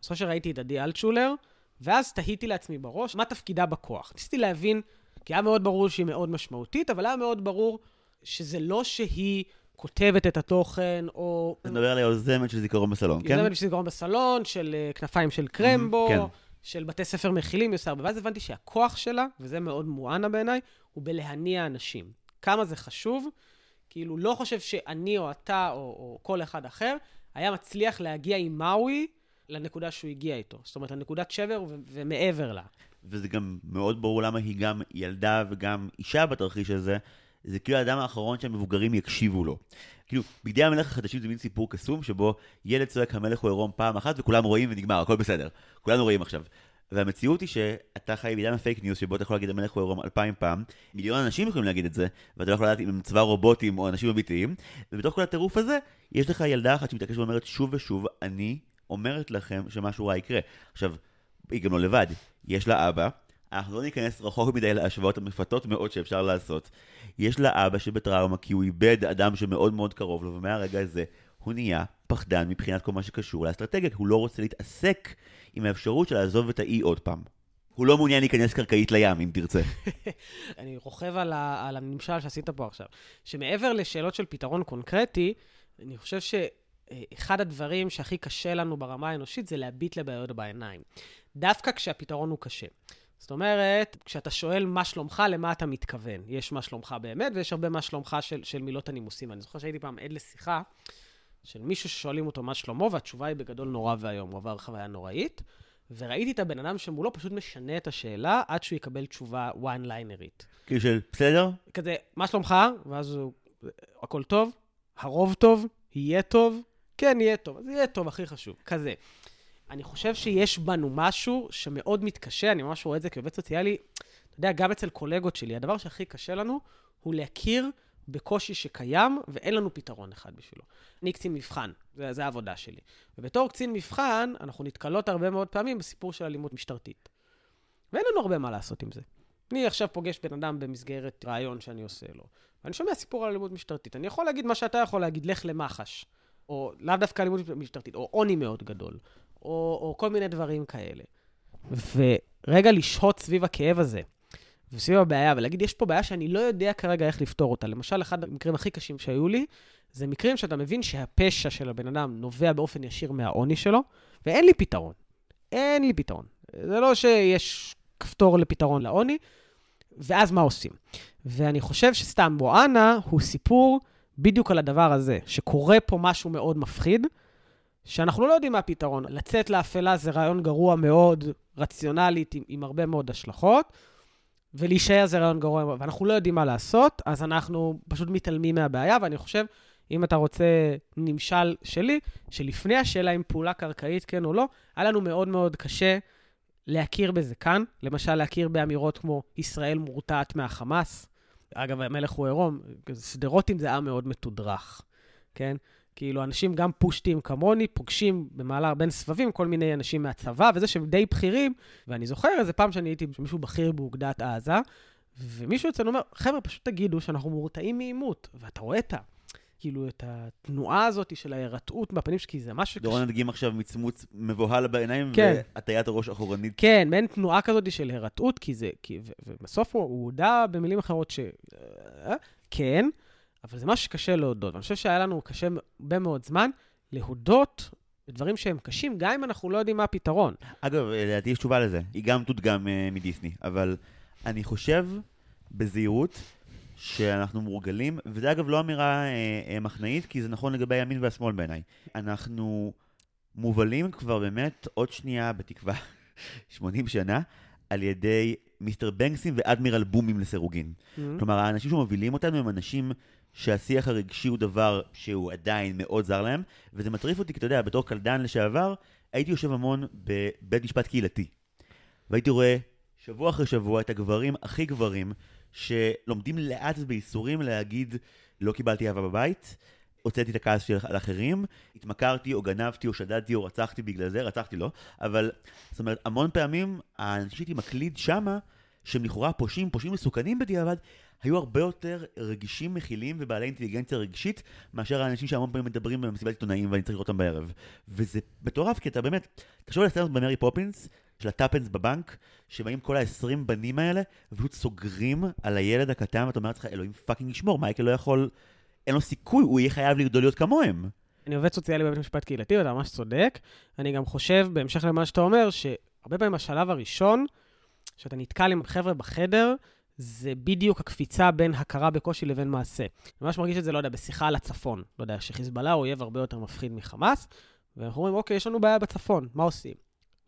בסופו של ראיתי את עדי אלטשולר, ואז תהיתי לעצמי בראש, מה תפקידה בכוח? ניסיתי להבין, כי היה מאוד ברור שהיא מאוד משמעותית, אבל היה מאוד ברור שזה לא שהיא כותבת את התוכן, או... אתה מדבר על היוזמת של זיכרון בסלון, כן? יוזמת של זיכרון בסלון, של uh, כנפיים של קרמבו, כן. של בתי ספר מכילים, היא עושה הרבה. ואז הבנתי שהכוח שלה, וזה מאוד מואנה בעיניי, הוא בלהניע אנשים. כמה זה חשוב, כאילו, לא חושב שאני או אתה או, או כל אחד אחר היה מצליח להגיע עם מאוי לנקודה שהוא הגיע איתו. זאת אומרת, לנקודת שבר ו- ומעבר לה. וזה גם מאוד ברור למה היא גם ילדה וגם אישה בתרחיש הזה. זה כאילו האדם האחרון שהמבוגרים יקשיבו לו. כאילו, בגדי המלך החדשים זה מין סיפור קסום, שבו ילד צועק המלך הוא עירום פעם אחת וכולם רואים ונגמר, הכל בסדר. כולנו רואים עכשיו. והמציאות היא שאתה חי בעידן ה fake news שבו אתה יכול להגיד המלך הוא עירום אלפיים פעם, מיליון אנשים יכולים להגיד את זה, ואתה לא יכול לדעת אם הם צבא רובוטים או אנשים אמיתיים, ובתוך כל הטירוף הזה, יש לך ילדה אחת שמתעקשת ואומרת שוב ושוב, אני אומרת לכם שמשהו רע יקרה. עכשיו, היא גם לא לבד, יש לה אבא, אנחנו לא ניכנס רחוק מדי להשוואות המפתות מאוד שאפשר לעשות. יש לה אבא שבטראומה כי הוא איבד אדם שמאוד מאוד קרוב לו, ומהרגע הזה הוא נהיה פחדן מבחינת כל מה שקשור לאסטרטגיה, כי הוא לא רוצה להתעסק עם האפשרות של לעזוב את האי עוד פעם. הוא לא מעוניין להיכנס קרקעית לים, אם תרצה. אני רוכב על, ה, על הנמשל שעשית פה עכשיו, שמעבר לשאלות של פתרון קונקרטי, אני חושב שאחד הדברים שהכי קשה לנו ברמה האנושית זה להביט לבעיות בעיניים. דווקא כשהפתרון הוא קשה. זאת אומרת, כשאתה שואל מה שלומך, למה אתה מתכוון? יש מה שלומך באמת, ויש הרבה מה שלומך של, של מילות הנימוסים. אני זוכר שהייתי פעם עד לשיחה של מישהו ששואלים אותו מה שלמה, והתשובה היא בגדול נורא ואיום. הוא עבר חוויה נוראית, וראיתי את הבן אדם שמולו פשוט משנה את השאלה עד שהוא יקבל תשובה one-linerית. כאילו של, בסדר? כזה, מה שלומך? ואז הוא, הכל טוב? הרוב טוב? יהיה טוב? כן, יהיה טוב. אז יהיה טוב, הכי חשוב. כזה. אני חושב שיש בנו משהו שמאוד מתקשה, אני ממש רואה את זה כעובד סוציאלי, אתה יודע, גם אצל קולגות שלי, הדבר שהכי קשה לנו הוא להכיר בקושי שקיים, ואין לנו פתרון אחד בשבילו. אני קצין מבחן, זה, זה העבודה שלי. ובתור קצין מבחן, אנחנו נתקלות הרבה מאוד פעמים בסיפור של אלימות משטרתית. ואין לנו הרבה מה לעשות עם זה. אני עכשיו פוגש בן אדם במסגרת רעיון שאני עושה לו, ואני שומע סיפור על אלימות משטרתית. אני יכול להגיד מה שאתה יכול להגיד, לך למח"ש, או לאו דווקא אלימות משטרתית, או עוני מאוד גדול, או, או כל מיני דברים כאלה. ורגע לשהות סביב הכאב הזה, וסביב הבעיה, ולהגיד, יש פה בעיה שאני לא יודע כרגע איך לפתור אותה. למשל, אחד המקרים הכי קשים שהיו לי, זה מקרים שאתה מבין שהפשע של הבן אדם נובע באופן ישיר מהעוני שלו, ואין לי פתרון. אין לי פתרון. זה לא שיש כפתור לפתרון לעוני, ואז מה עושים? ואני חושב שסתם בואנה הוא סיפור בדיוק על הדבר הזה, שקורה פה משהו מאוד מפחיד, שאנחנו לא יודעים מה הפתרון. לצאת לאפלה זה רעיון גרוע מאוד, רציונלית, עם, עם הרבה מאוד השלכות, ולהישאר זה רעיון גרוע, ואנחנו לא יודעים מה לעשות, אז אנחנו פשוט מתעלמים מהבעיה, ואני חושב, אם אתה רוצה נמשל שלי, שלפני השאלה אם פעולה קרקעית כן או לא, היה לנו מאוד מאוד קשה להכיר בזה כאן. למשל, להכיר באמירות כמו ישראל מורתעת מהחמאס. אגב, המלך הוא עירום, שדרות זה עם מאוד מתודרך, כן? כאילו, אנשים גם פושטים כמוני, פוגשים במהלך בין סבבים כל מיני אנשים מהצבא, וזה שהם די בכירים. ואני זוכר איזה פעם שאני הייתי מישהו בכיר באוגדת עזה, ומישהו אצלנו אומר, חבר'ה, פשוט תגידו שאנחנו מורתעים מעימות. ואתה רואה את ה... כאילו, את התנועה הזאת של ההירתעות מהפנים, כי זה משהו... דורון הדגים עכשיו מצמוץ מבוהל בעיניים, כן. והטיית הראש אחורנית. כן, מעין תנועה כזאת של הירתעות, כי זה... כי, ובסוף הוא, הוא הודה במילים אחרות ש... אה, כן, אבל זה משהו שקשה להודות. ואני חושב שהיה לנו קשה הרבה מאוד זמן להודות בדברים שהם קשים, גם אם אנחנו לא יודעים מה הפתרון. אגב, לדעתי יש תשובה לזה. היא גם תודגם uh, מדיסני, אבל אני חושב, בזהירות, שאנחנו מורגלים, וזה אגב לא אמירה אה, אה, מחנאית, כי זה נכון לגבי הימין והשמאל בעיניי. אנחנו מובלים כבר באמת עוד שנייה, בתקווה, 80 שנה, על ידי מיסטר בנקסים ואדמירל בומים לסירוגין. Mm-hmm. כלומר, האנשים שמובילים אותנו הם אנשים שהשיח הרגשי הוא דבר שהוא עדיין מאוד זר להם, וזה מטריף אותי, כי אתה יודע, בתור קלדן לשעבר, הייתי יושב המון בבית משפט קהילתי. והייתי רואה שבוע אחרי שבוע את הגברים הכי גברים שלומדים לאט ובייסורים להגיד לא קיבלתי אהבה בבית, הוצאתי את הכעס שלי על אחרים, התמכרתי או גנבתי או שדדתי או רצחתי בגלל זה, רצחתי לא, אבל זאת אומרת, המון פעמים האנשים שהייתי מקליד שמה, שהם לכאורה פושעים, פושעים מסוכנים בדיעבד, היו הרבה יותר רגישים, מכילים ובעלי אינטליגנציה רגשית, מאשר האנשים שהמון פעמים מדברים במסיבת עיתונאים ואני צריך לראות אותם בערב. וזה מטורף, כי אתה באמת, תחשוב על הסצנות במרי פופינס, של ה tuppence בבנק, שבאים כל ה-20 בנים האלה, ופשוט סוגרים על הילד הקטן, ואתה אומר לעצמך, אלוהים fucking ישמור, מייקל לא יכול, אין לו סיכוי, הוא יהיה חייב לגדול להיות כמוהם. אני עובד סוציאלי בבית משפט קהילתי, ואתה ממש צודק. אני גם חושב, בהמשך למה שאתה אומר, שהרבה פעמים השלב הראשון, שאתה נתקל עם חבר'ה בחדר, זה בדיוק הקפיצה בין הכרה בקושי לבין מעשה. אני ממש מרגיש את זה, לא יודע, בשיחה על הצפון. לא יודע, שחיזבאללה הוא אויב הרבה יותר מפחיד מחמאס, ואנחנו אומרים, אוקיי, יש לנו בעיה בצפון, מה עושים?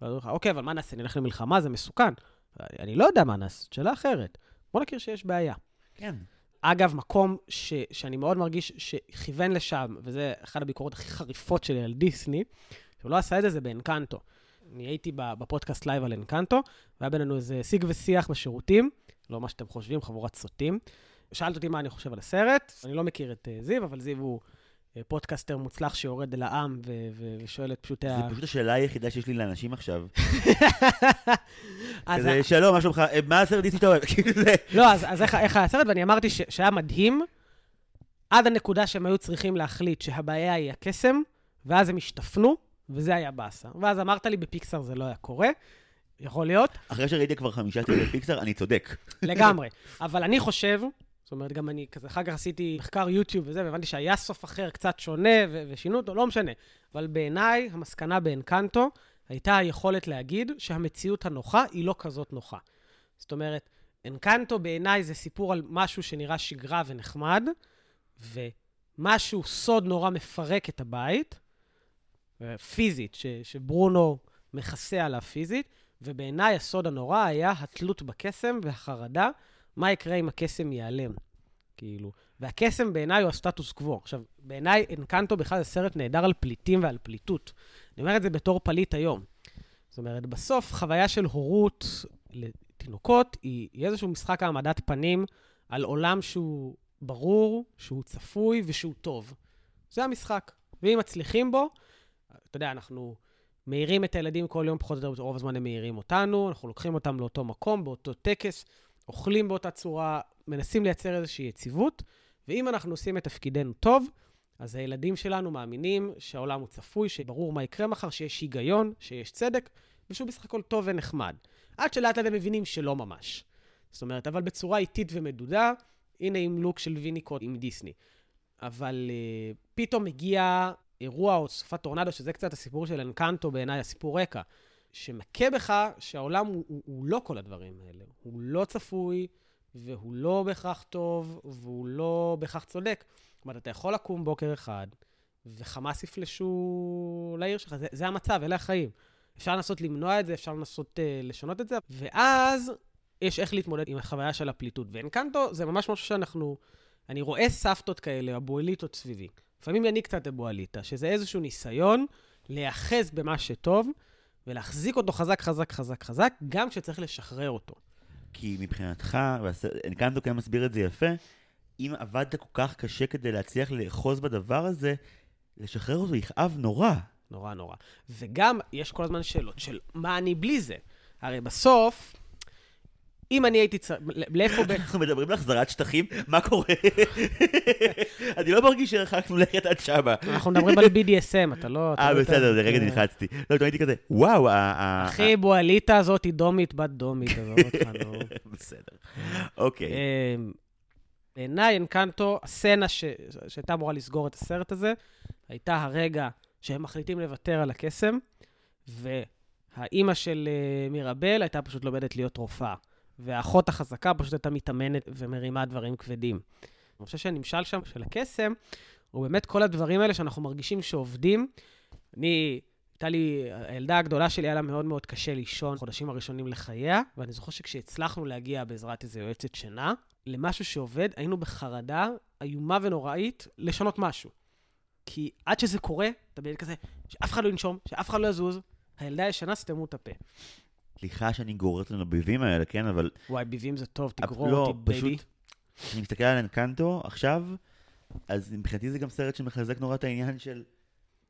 ואז אומרים לך, אוקיי, אבל מה נעשה? נלך למלחמה, זה מסוכן. אני לא יודע מה נעשה, שאלה אחרת. בוא נכיר שיש בעיה. כן. אגב, מקום ש, שאני מאוד מרגיש שכיוון לשם, וזה אחת הביקורות הכי חריפות שלי על דיסני, שהוא לא עשה את זה, זה באנקנטו. אני הייתי בפודקאסט live על אנקנטו, והיה בינינו איזה שיג ושיח בשירותים, לא מה שאתם חושבים, חבורת סוטים. שאלת אותי מה אני חושב על הסרט, אני לא מכיר את אה, זיו, אבל זיו הוא אה, פודקאסטר מוצלח שיורד אל העם ו- ו- ושואל את פשוטי ה... זה פשוט השאלה היחידה שיש לי לאנשים עכשיו. כזה, שלום, מה שלומך? אה, מה הסרט דיסני שאתה אוהב? כאילו לא, אז איך היה הסרט? ואני אמרתי שהיה מדהים, עד הנקודה שהם היו צריכים להחליט שהבעיה היא הקסם, ואז הם השתפנו, וזה היה באסה. ואז אמרת לי, בפיקסאר זה לא היה קורה. יכול להיות. אחרי שראיתי כבר חמישה סרטי פיקסאר, אני צודק. לגמרי. אבל אני חושב, זאת אומרת, גם אני כזה, אחר כך עשיתי מחקר יוטיוב וזה, והבנתי שהיה סוף אחר קצת שונה, ו- ושינו אותו, לא משנה. אבל בעיניי, המסקנה באנקנטו הייתה היכולת להגיד שהמציאות הנוחה היא לא כזאת נוחה. זאת אומרת, אנקנטו בעיניי זה סיפור על משהו שנראה שגרה ונחמד, ומשהו, סוד נורא מפרק את הבית, פיזית, ש- שברונו מכסה עליו פיזית, ובעיניי הסוד הנורא היה התלות בקסם והחרדה, מה יקרה אם הקסם ייעלם. כאילו, והקסם בעיניי הוא הסטטוס קוו. עכשיו, בעיניי אנקנטו בכלל זה סרט נהדר על פליטים ועל פליטות. אני אומר את זה בתור פליט היום. זאת אומרת, בסוף חוויה של הורות לתינוקות היא, היא איזשהו משחק העמדת פנים על עולם שהוא ברור, שהוא צפוי ושהוא טוב. זה המשחק. ואם מצליחים בו, אתה יודע, אנחנו מאירים את הילדים כל יום, פחות או יותר רוב הזמן הם מאירים אותנו, אנחנו לוקחים אותם לאותו מקום, באותו טקס, אוכלים באותה צורה, מנסים לייצר איזושהי יציבות, ואם אנחנו עושים את תפקידנו טוב, אז הילדים שלנו מאמינים שהעולם הוא צפוי, שברור מה יקרה מחר, שיש היגיון, שיש צדק, ושהוא בסך הכל טוב ונחמד. עד שלאט לאט הם מבינים שלא ממש. זאת אומרת, אבל בצורה איטית ומדודה, הנה עם לוק של ויניקוט עם דיסני. אבל uh, פתאום מגיע אירוע או סופת טורנדו, שזה קצת הסיפור של אנקנטו בעיניי, הסיפור רקע, שמכה בך שהעולם הוא, הוא, הוא לא כל הדברים האלה. הוא לא צפוי, והוא לא בהכרח טוב, והוא לא בהכרח צודק. זאת אומרת, אתה יכול לקום בוקר אחד, וחמאס יפלשו לעיר שלך, זה, זה המצב, אלה החיים. אפשר לנסות למנוע את זה, אפשר לנסות uh, לשנות את זה, ואז יש איך להתמודד עם החוויה של הפליטות. ואנקנטו זה ממש משהו שאנחנו... אני רואה סבתות כאלה, אבואליטות סביבי. לפעמים אני קצת אבואליטה, שזה איזשהו ניסיון להיאחז במה שטוב, ולהחזיק אותו חזק, חזק, חזק, חזק, גם כשצריך לשחרר אותו. כי מבחינתך, ואנקנטו כן מסביר את זה יפה, אם עבדת כל כך קשה כדי להצליח לאחוז בדבר הזה, לשחרר אותו יכאב נורא. נורא נורא. וגם, יש כל הזמן שאלות של מה אני בלי זה. הרי בסוף, אם אני הייתי צריך... לאיפה ב... אנחנו מדברים על החזרת שטחים, מה קורה? אני לא מרגיש שהרחקנו לכת עד שמה. אנחנו מדברים על BDSM, אתה לא... אה, לא בסדר, יותר- לרגע כן. נלחצתי. לא, הייתי כזה, וואו, ה- אחי, בואליטה הזאת היא דומית, בת דומית, עזוב אותך, נו. בסדר. אוקיי. אמ, בעיניי, אנקנטו, הסצנה שהייתה אמורה לסגור את הסרט הזה, הייתה הרגע שהם מחליטים לוותר על הקסם, והאימא של אה, מירבל הייתה פשוט לומדת להיות רופאה, והאחות החזקה פשוט הייתה מתאמנת ומרימה דברים כבדים. אני חושב שהנמשל שם של הקסם, הוא באמת כל הדברים האלה שאנחנו מרגישים שעובדים. אני, הייתה לי, הילדה הגדולה שלי היה לה מאוד מאוד קשה לישון בחודשים הראשונים לחייה, ואני זוכר שכשהצלחנו להגיע בעזרת איזו יועצת שינה, למשהו שעובד, היינו בחרדה איומה ונוראית לשנות משהו. כי עד שזה קורה, אתה באמת כזה, שאף אחד לא ינשום, שאף אחד לא יזוז, הילדה ישנה, סתמו את הפה. סליחה שאני גורר אותנו לביבים האלה, כן, אבל וואי, ביבים זה טוב, תגרור לא, אותי, baby. פשוט, כשאני מסתכל על אנקנטו עכשיו, אז מבחינתי זה גם סרט שמחזק נורא את העניין של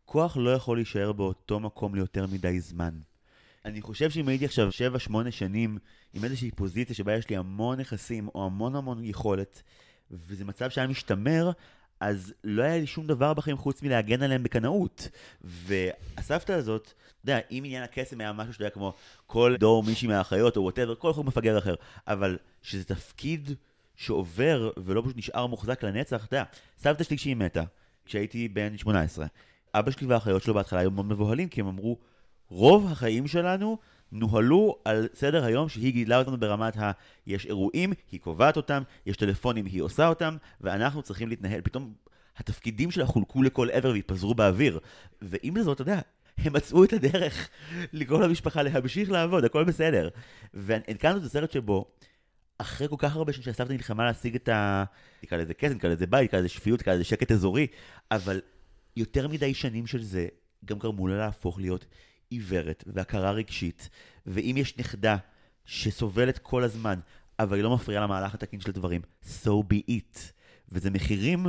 כוח לא יכול להישאר באותו מקום ליותר מדי זמן. אני חושב שאם הייתי עכשיו 7-8 שנים עם איזושהי פוזיציה שבה יש לי המון נכסים או המון המון יכולת, וזה מצב שהיה משתמר, אז לא היה לי שום דבר בחיים חוץ מלהגן עליהם בקנאות. והסבתא הזאת, אתה יודע, אם עניין הקסם היה משהו שאתה יודע, כמו כל דור מישהי מהאחיות או וואטאבר, כל חוק מפגר אחר, אבל שזה תפקיד שעובר ולא פשוט נשאר מוחזק לנצח, אתה יודע, סבתא שלי כשהיא מתה, כשהייתי בן 18, אבא שלי והאחיות שלו בהתחלה היו מאוד מבוהלים, כי הם אמרו, רוב החיים שלנו נוהלו על סדר היום שהיא גידלה אותנו ברמת ה... יש אירועים, היא קובעת אותם, יש טלפונים, היא עושה אותם, ואנחנו צריכים להתנהל. פתאום התפקידים שלה חולקו לכל עבר והתפזרו באוויר. ועם זאת, אתה יודע, הם מצאו את הדרך לגרום למשפחה להמשיך לעבוד, הכל בסדר. והנקרנו את הסרט שבו, אחרי כל כך הרבה שנים שהסבתא נלחמה להשיג את ה... נקרא לזה קסם, נקרא לזה בית, נקרא לזה שפיות, נקרא לזה שקט אזורי, אבל יותר מדי שנים של זה גם גרמו לה להפוך להיות עיוורת והכרה רגשית, ואם יש נכדה שסובלת כל הזמן, אבל היא לא מפריעה למהלך התקין של הדברים, so be it. וזה מחירים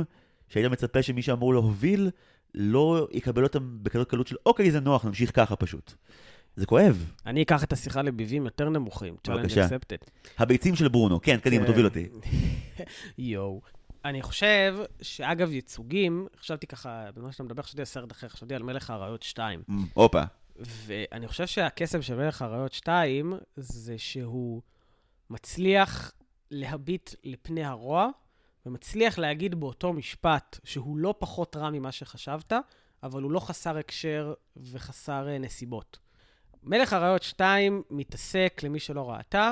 שהיית מצפה שמי שאמור להוביל לא יקבל אותם בכזאת קלות של אוקיי, זה נוח, נמשיך ככה פשוט. זה כואב. אני אקח את השיחה לביבים יותר נמוכים. בבקשה. הביצים של ברונו, כן, קדימה, כן. תוביל אותי. יואו. אני חושב שאגב ייצוגים, חשבתי ככה, במה שאתה מדבר, חשבתי על סרט אחר, חשבתי על מלך האריות 2. מ, הופה. ואני חושב שהקסם של מלך האריות 2 זה שהוא מצליח להביט לפני הרוע, ומצליח להגיד באותו משפט שהוא לא פחות רע ממה שחשבת, אבל הוא לא חסר הקשר וחסר אה, נסיבות. מלך האריות 2 מתעסק, למי שלא ראתה,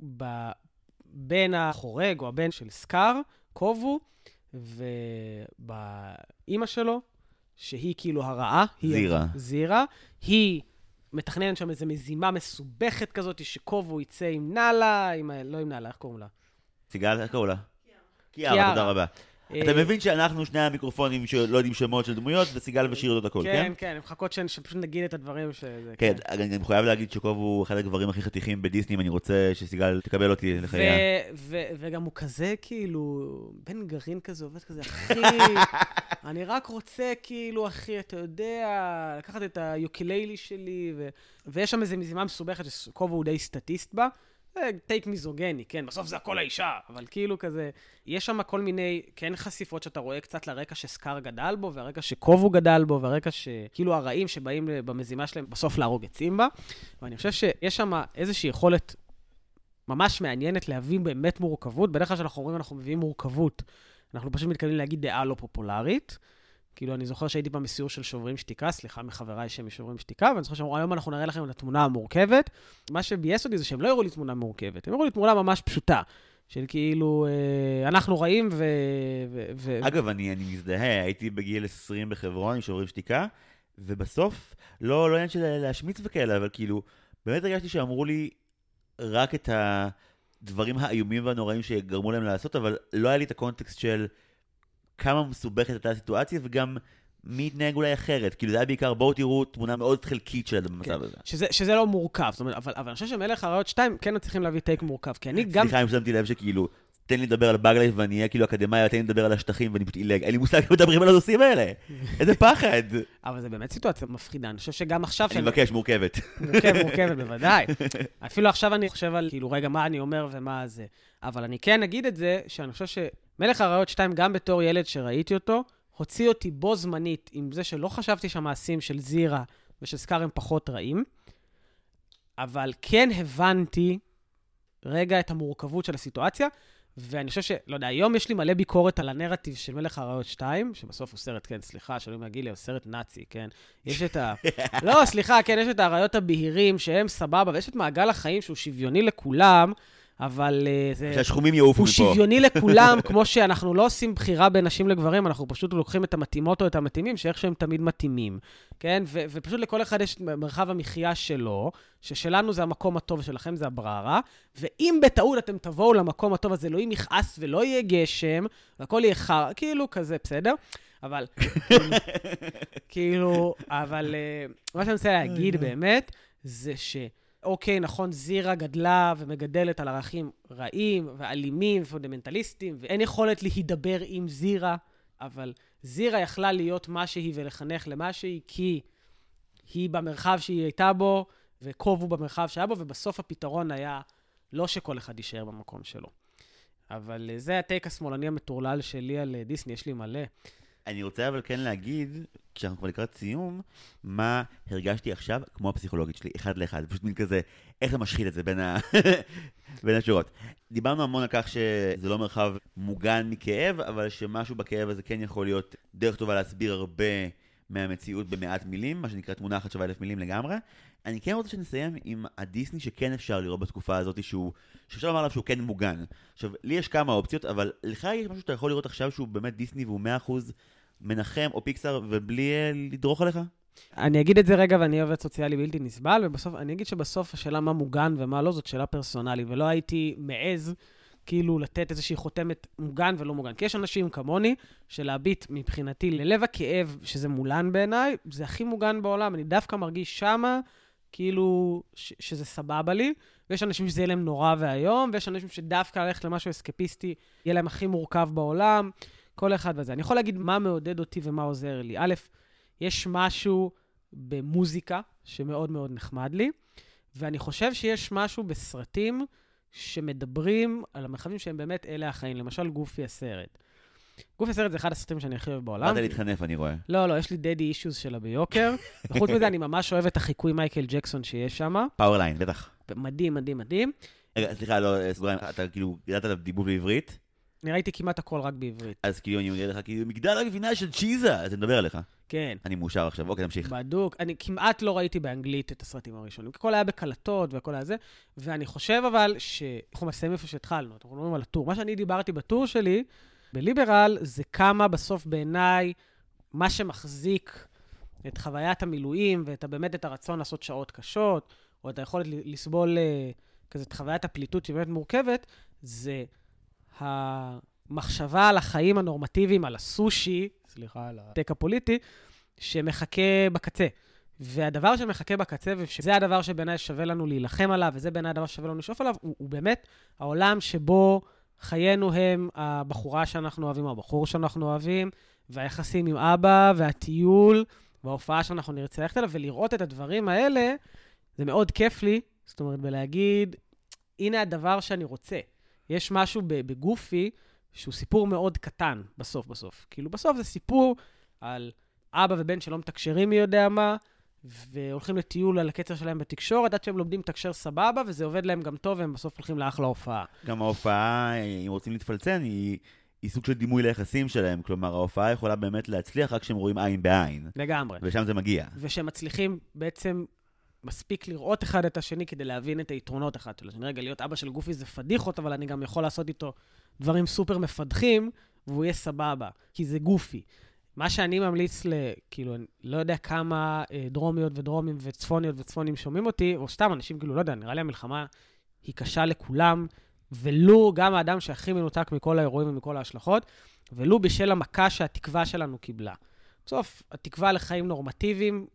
בבן החורג או הבן של סקאר, קובו, ובאימא שלו, שהיא כאילו הרעה. היא- זירה. זירה. היא מתכננת שם איזו מזימה מסובכת כזאת, שקובו יצא עם נאלה, עם, ה- לא עם נאלה, איך קוראים לה? סיגל, איך קראו לה? קיארה, קיארה. תודה רבה. אתה אה, מבין שאנחנו שני המיקרופונים שלא יודעים שמות של דמויות, וסיגל ושיר יודעות הכל, כן? כן, כן, מחכות ש- שפשוט נגיד את הדברים שזה... כן, אני גם חייב להגיד שקוב הוא אחד הגברים הכי חתיכים בדיסני, אם אני רוצה שסיגל תקבל אותי לחייה. וגם הוא כזה, כאילו, בן גרעין כזה, עובד כזה, אחי, אני רק רוצה, כאילו, אחי, אתה יודע, לקחת את היוקיליילי שלי, ויש שם איזו מזימה מסובכת שקובו הוא די סטטיסט בה. טייק מיזוגני, כן, בסוף זה הכל האישה, אבל כאילו כזה, יש שם כל מיני, כן, חשיפות שאתה רואה קצת לרקע שסקאר גדל בו, והרקע שקובו גדל בו, והרקע שכאילו הרעים שבאים במזימה שלהם בסוף להרוג את סימבה, ואני חושב שיש שם איזושהי יכולת ממש מעניינת להביא באמת מורכבות. בדרך כלל כשאנחנו אומרים אנחנו מביאים מורכבות, אנחנו פשוט מתכוונים להגיד דעה לא פופולרית. כאילו, אני זוכר שהייתי פעם בסיור של שוברים שתיקה, סליחה מחבריי שהם משוברים שתיקה, ואני זוכר שאמרו, היום אנחנו נראה לכם את התמונה המורכבת. מה שביאס אותי זה שהם לא הראו לי תמונה מורכבת, הם הראו לי תמונה ממש פשוטה. של כאילו, אה, אנחנו רעים ו... ו, ו אגב, אני, אני מזדהה, הייתי בגיל 20 בחברון עם שוברים שתיקה, ובסוף, לא, לא עניין של להשמיץ וכאלה, אבל כאילו, באמת הרגשתי שאמרו לי רק את הדברים האיומים והנוראים שגרמו להם לעשות, אבל לא היה לי את הקונטקסט של כמה מסובכת הייתה הסיטואציה, וגם מי יתנהג אולי אחרת. כאילו, זה היה בעיקר, בואו תראו תמונה מאוד חלקית של במצב כן. הזה. שזה, שזה לא מורכב, זאת אומרת, אבל, אבל אני חושב שמלך האריות 2 כן מצליחים להביא טייק מורכב, כי אני גם... סליחה אם שמתי לב שכאילו, תן לי לדבר על באגלייף ואני אהיה כאילו אקדמאי, תן לי לדבר על השטחים ואני פשוט עילג. אין לי מושג מדברים על הנושאים האלה. איזה פחד. אבל זה באמת סיטואציה מפחידה, אני חושב שגם עכשיו... אני מבקש, מורכבת. מורכבת, מורכבת, בוודאי. אפילו עכשיו אני חושב על, כאילו, רגע, מה אני אומר ומה זה. אבל אני כן אגיד את זה, שאני חושב שמלך האריות 2, גם בתור ילד שראיתי אותו, הוציא אותי בו זמנית עם זה שלא חשבתי שהמעשים של זירה ושל סקאר הם פחות רעים, אבל כן הבנתי רגע את המורכבות של הסיטואציה, ואני חושב ש... לא יודע, היום יש לי מלא ביקורת על הנרטיב של מלך האריות 2, שבסוף הוא סרט, כן, סליחה, שלא להגיד לי, הוא סרט נאצי, כן? יש את ה... לא, סליחה, כן, יש את האריות הבהירים שהם סבבה, ויש את מעגל החיים שהוא שוויוני לכולם, אבל uh, זה... שהשחומים יעופו הוא מפה. שוויוני לכולם, כמו שאנחנו לא עושים בחירה בין נשים לגברים, אנחנו פשוט לוקחים את המתאימות או את המתאימים, שאיך שהם תמיד מתאימים, כן? ו- ופשוט לכל אחד יש מרחב המחיה שלו, ששלנו זה המקום הטוב ושלכם זה הבררה, ואם בטעות אתם תבואו למקום הטוב הזה, אלוהים יכעס ולא יהיה גשם, והכל יהיה חרא, כאילו כזה, בסדר? אבל, כאילו, אבל אה, מה שאני רוצה להגיד באמת, זה ש... אוקיי, נכון, זירה גדלה ומגדלת על ערכים רעים ואלימים ופונדמנטליסטים, ואין יכולת להידבר עם זירה, אבל זירה יכלה להיות מה שהיא ולחנך למה שהיא, כי היא במרחב שהיא הייתה בו, וקוב הוא במרחב שהיה בו, ובסוף הפתרון היה לא שכל אחד יישאר במקום שלו. אבל אה, זה הטייק השמאלני המטורלל שלי על אה, דיסני, יש לי מלא. אני רוצה אבל כן להגיד, כשאנחנו כבר לקראת סיום, מה הרגשתי עכשיו כמו הפסיכולוגית שלי, אחד לאחד. פשוט מין כזה, איך זה משחית את זה בין, ה... בין השורות. דיברנו המון על כך שזה לא מרחב מוגן מכאב, אבל שמשהו בכאב הזה כן יכול להיות דרך טובה להסביר הרבה מהמציאות במעט מילים, מה שנקרא תמונה אחת שווה אלף מילים לגמרי. אני כן רוצה שנסיים עם הדיסני שכן אפשר לראות בתקופה הזאת, שהוא, שאפשר לומר עליו שהוא כן מוגן. עכשיו, לי יש כמה אופציות, אבל לך יש משהו שאתה יכול לראות עכשיו שהוא באמת דיסני והוא 100% מנחם או פיקסאר, ובלי אה, לדרוך עליך? אני אגיד את זה רגע, ואני עובד סוציאלי בלתי נסבל, ובסוף, אני אגיד שבסוף השאלה מה מוגן ומה לא, זאת שאלה פרסונלית, ולא הייתי מעז כאילו לתת איזושהי חותמת מוגן ולא מוגן. כי יש אנשים כמוני, שלהביט מבחינתי ללב הכאב, שזה מולן בעיניי, זה הכי מוגן בעולם. אני דווקא מרגיש שמה, כאילו, ש- שזה סבבה לי, ויש אנשים שזה יהיה להם נורא ואיום, ויש אנשים שדווקא ללכת למשהו אסקפיסטי, יהיה להם הכי מורכב בעולם, כל אחד וזה. אני יכול להגיד מה מעודד אותי ומה עוזר לי. א', יש משהו במוזיקה שמאוד מאוד נחמד לי, ואני חושב שיש משהו בסרטים שמדברים על המרחבים שהם באמת אלה החיים. למשל, גופי הסרט. גופי הסרט זה אחד הסרטים שאני הכי אוהב בעולם. באת להתחנף, אני רואה. לא, לא, יש לי דדי אישוז שלה ביוקר. וחוץ מזה, אני ממש אוהב את החיקוי מייקל ג'קסון שיש שם. Powerline, בטח. מדהים, מדהים, מדהים. רגע, סליחה, לא, אה, סוגריים, אתה כאילו ידעת עליו דיבוב בעברית, אני ראיתי כמעט הכל רק בעברית. אז כאילו אני אומר לך, כאילו, מגדל הגבינה של צ'יזה, אז אני מדבר עליך. כן. אני מאושר עכשיו, אוקיי, תמשיך. בדוק. אני כמעט לא ראיתי באנגלית את הסרטים הראשונים. הכל היה בקלטות והכל היה זה. ואני חושב אבל שאנחנו מסיימים איפה שהתחלנו. אנחנו מדברים על הטור. מה שאני דיברתי בטור שלי, בליברל, זה כמה בסוף בעיניי, מה שמחזיק את חוויית המילואים ואת באמת את הרצון לעשות שעות קשות, או את היכולת לסבול אה, כזה את חוויית הפליטות שהיא באמת מורכבת, זה המחשבה על החיים הנורמטיביים, על הסושי, סליחה על הטק הפוליטי, שמחכה בקצה. והדבר שמחכה בקצה, ושזה הדבר שבעיניי שווה לנו להילחם עליו, וזה בעיניי הדבר ששווה לנו לשאוף עליו, הוא, הוא באמת העולם שבו חיינו הם הבחורה שאנחנו אוהבים, או הבחור שאנחנו אוהבים, והיחסים עם אבא, והטיול, וההופעה שאנחנו נרצה ללכת אליו, ולראות את הדברים האלה, זה מאוד כיף לי, זאת אומרת, בלהגיד, הנה הדבר שאני רוצה. יש משהו בגופי שהוא סיפור מאוד קטן, בסוף בסוף. כאילו, בסוף זה סיפור על אבא ובן שלא מתקשרים מי יודע מה, והולכים לטיול על הקצר שלהם בתקשורת, עד שהם לומדים לתקשר סבבה, וזה עובד להם גם טוב, והם בסוף הולכים לאחלה הופעה. גם ההופעה, אם רוצים להתפלצן, היא, היא סוג של דימוי ליחסים שלהם. כלומר, ההופעה יכולה באמת להצליח רק כשהם רואים עין בעין. לגמרי. ושם זה מגיע. ושהם מצליחים בעצם מספיק לראות אחד את השני כדי להבין את היתרונות אחד של השני. רגע, להיות אבא של גופי זה פדיחות, אבל אני גם יכול לעשות איתו דברים סופר מפדחים, והוא יהיה סבבה, כי זה גופי. מה שאני ממליץ ל... כאילו, אני לא יודע כמה אה, דרומיות ודרומים וצפוניות וצפונים שומעים אותי, או סתם אנשים, כאילו, לא יודע, נראה לי המלחמה היא קשה לכולם, ולו גם האדם שהכי מנותק מכל האירועים ומכל ההשלכות, ולו בשל המכה שהתקווה שלנו קיבלה. בסוף, התקווה לחיים נורמטיביים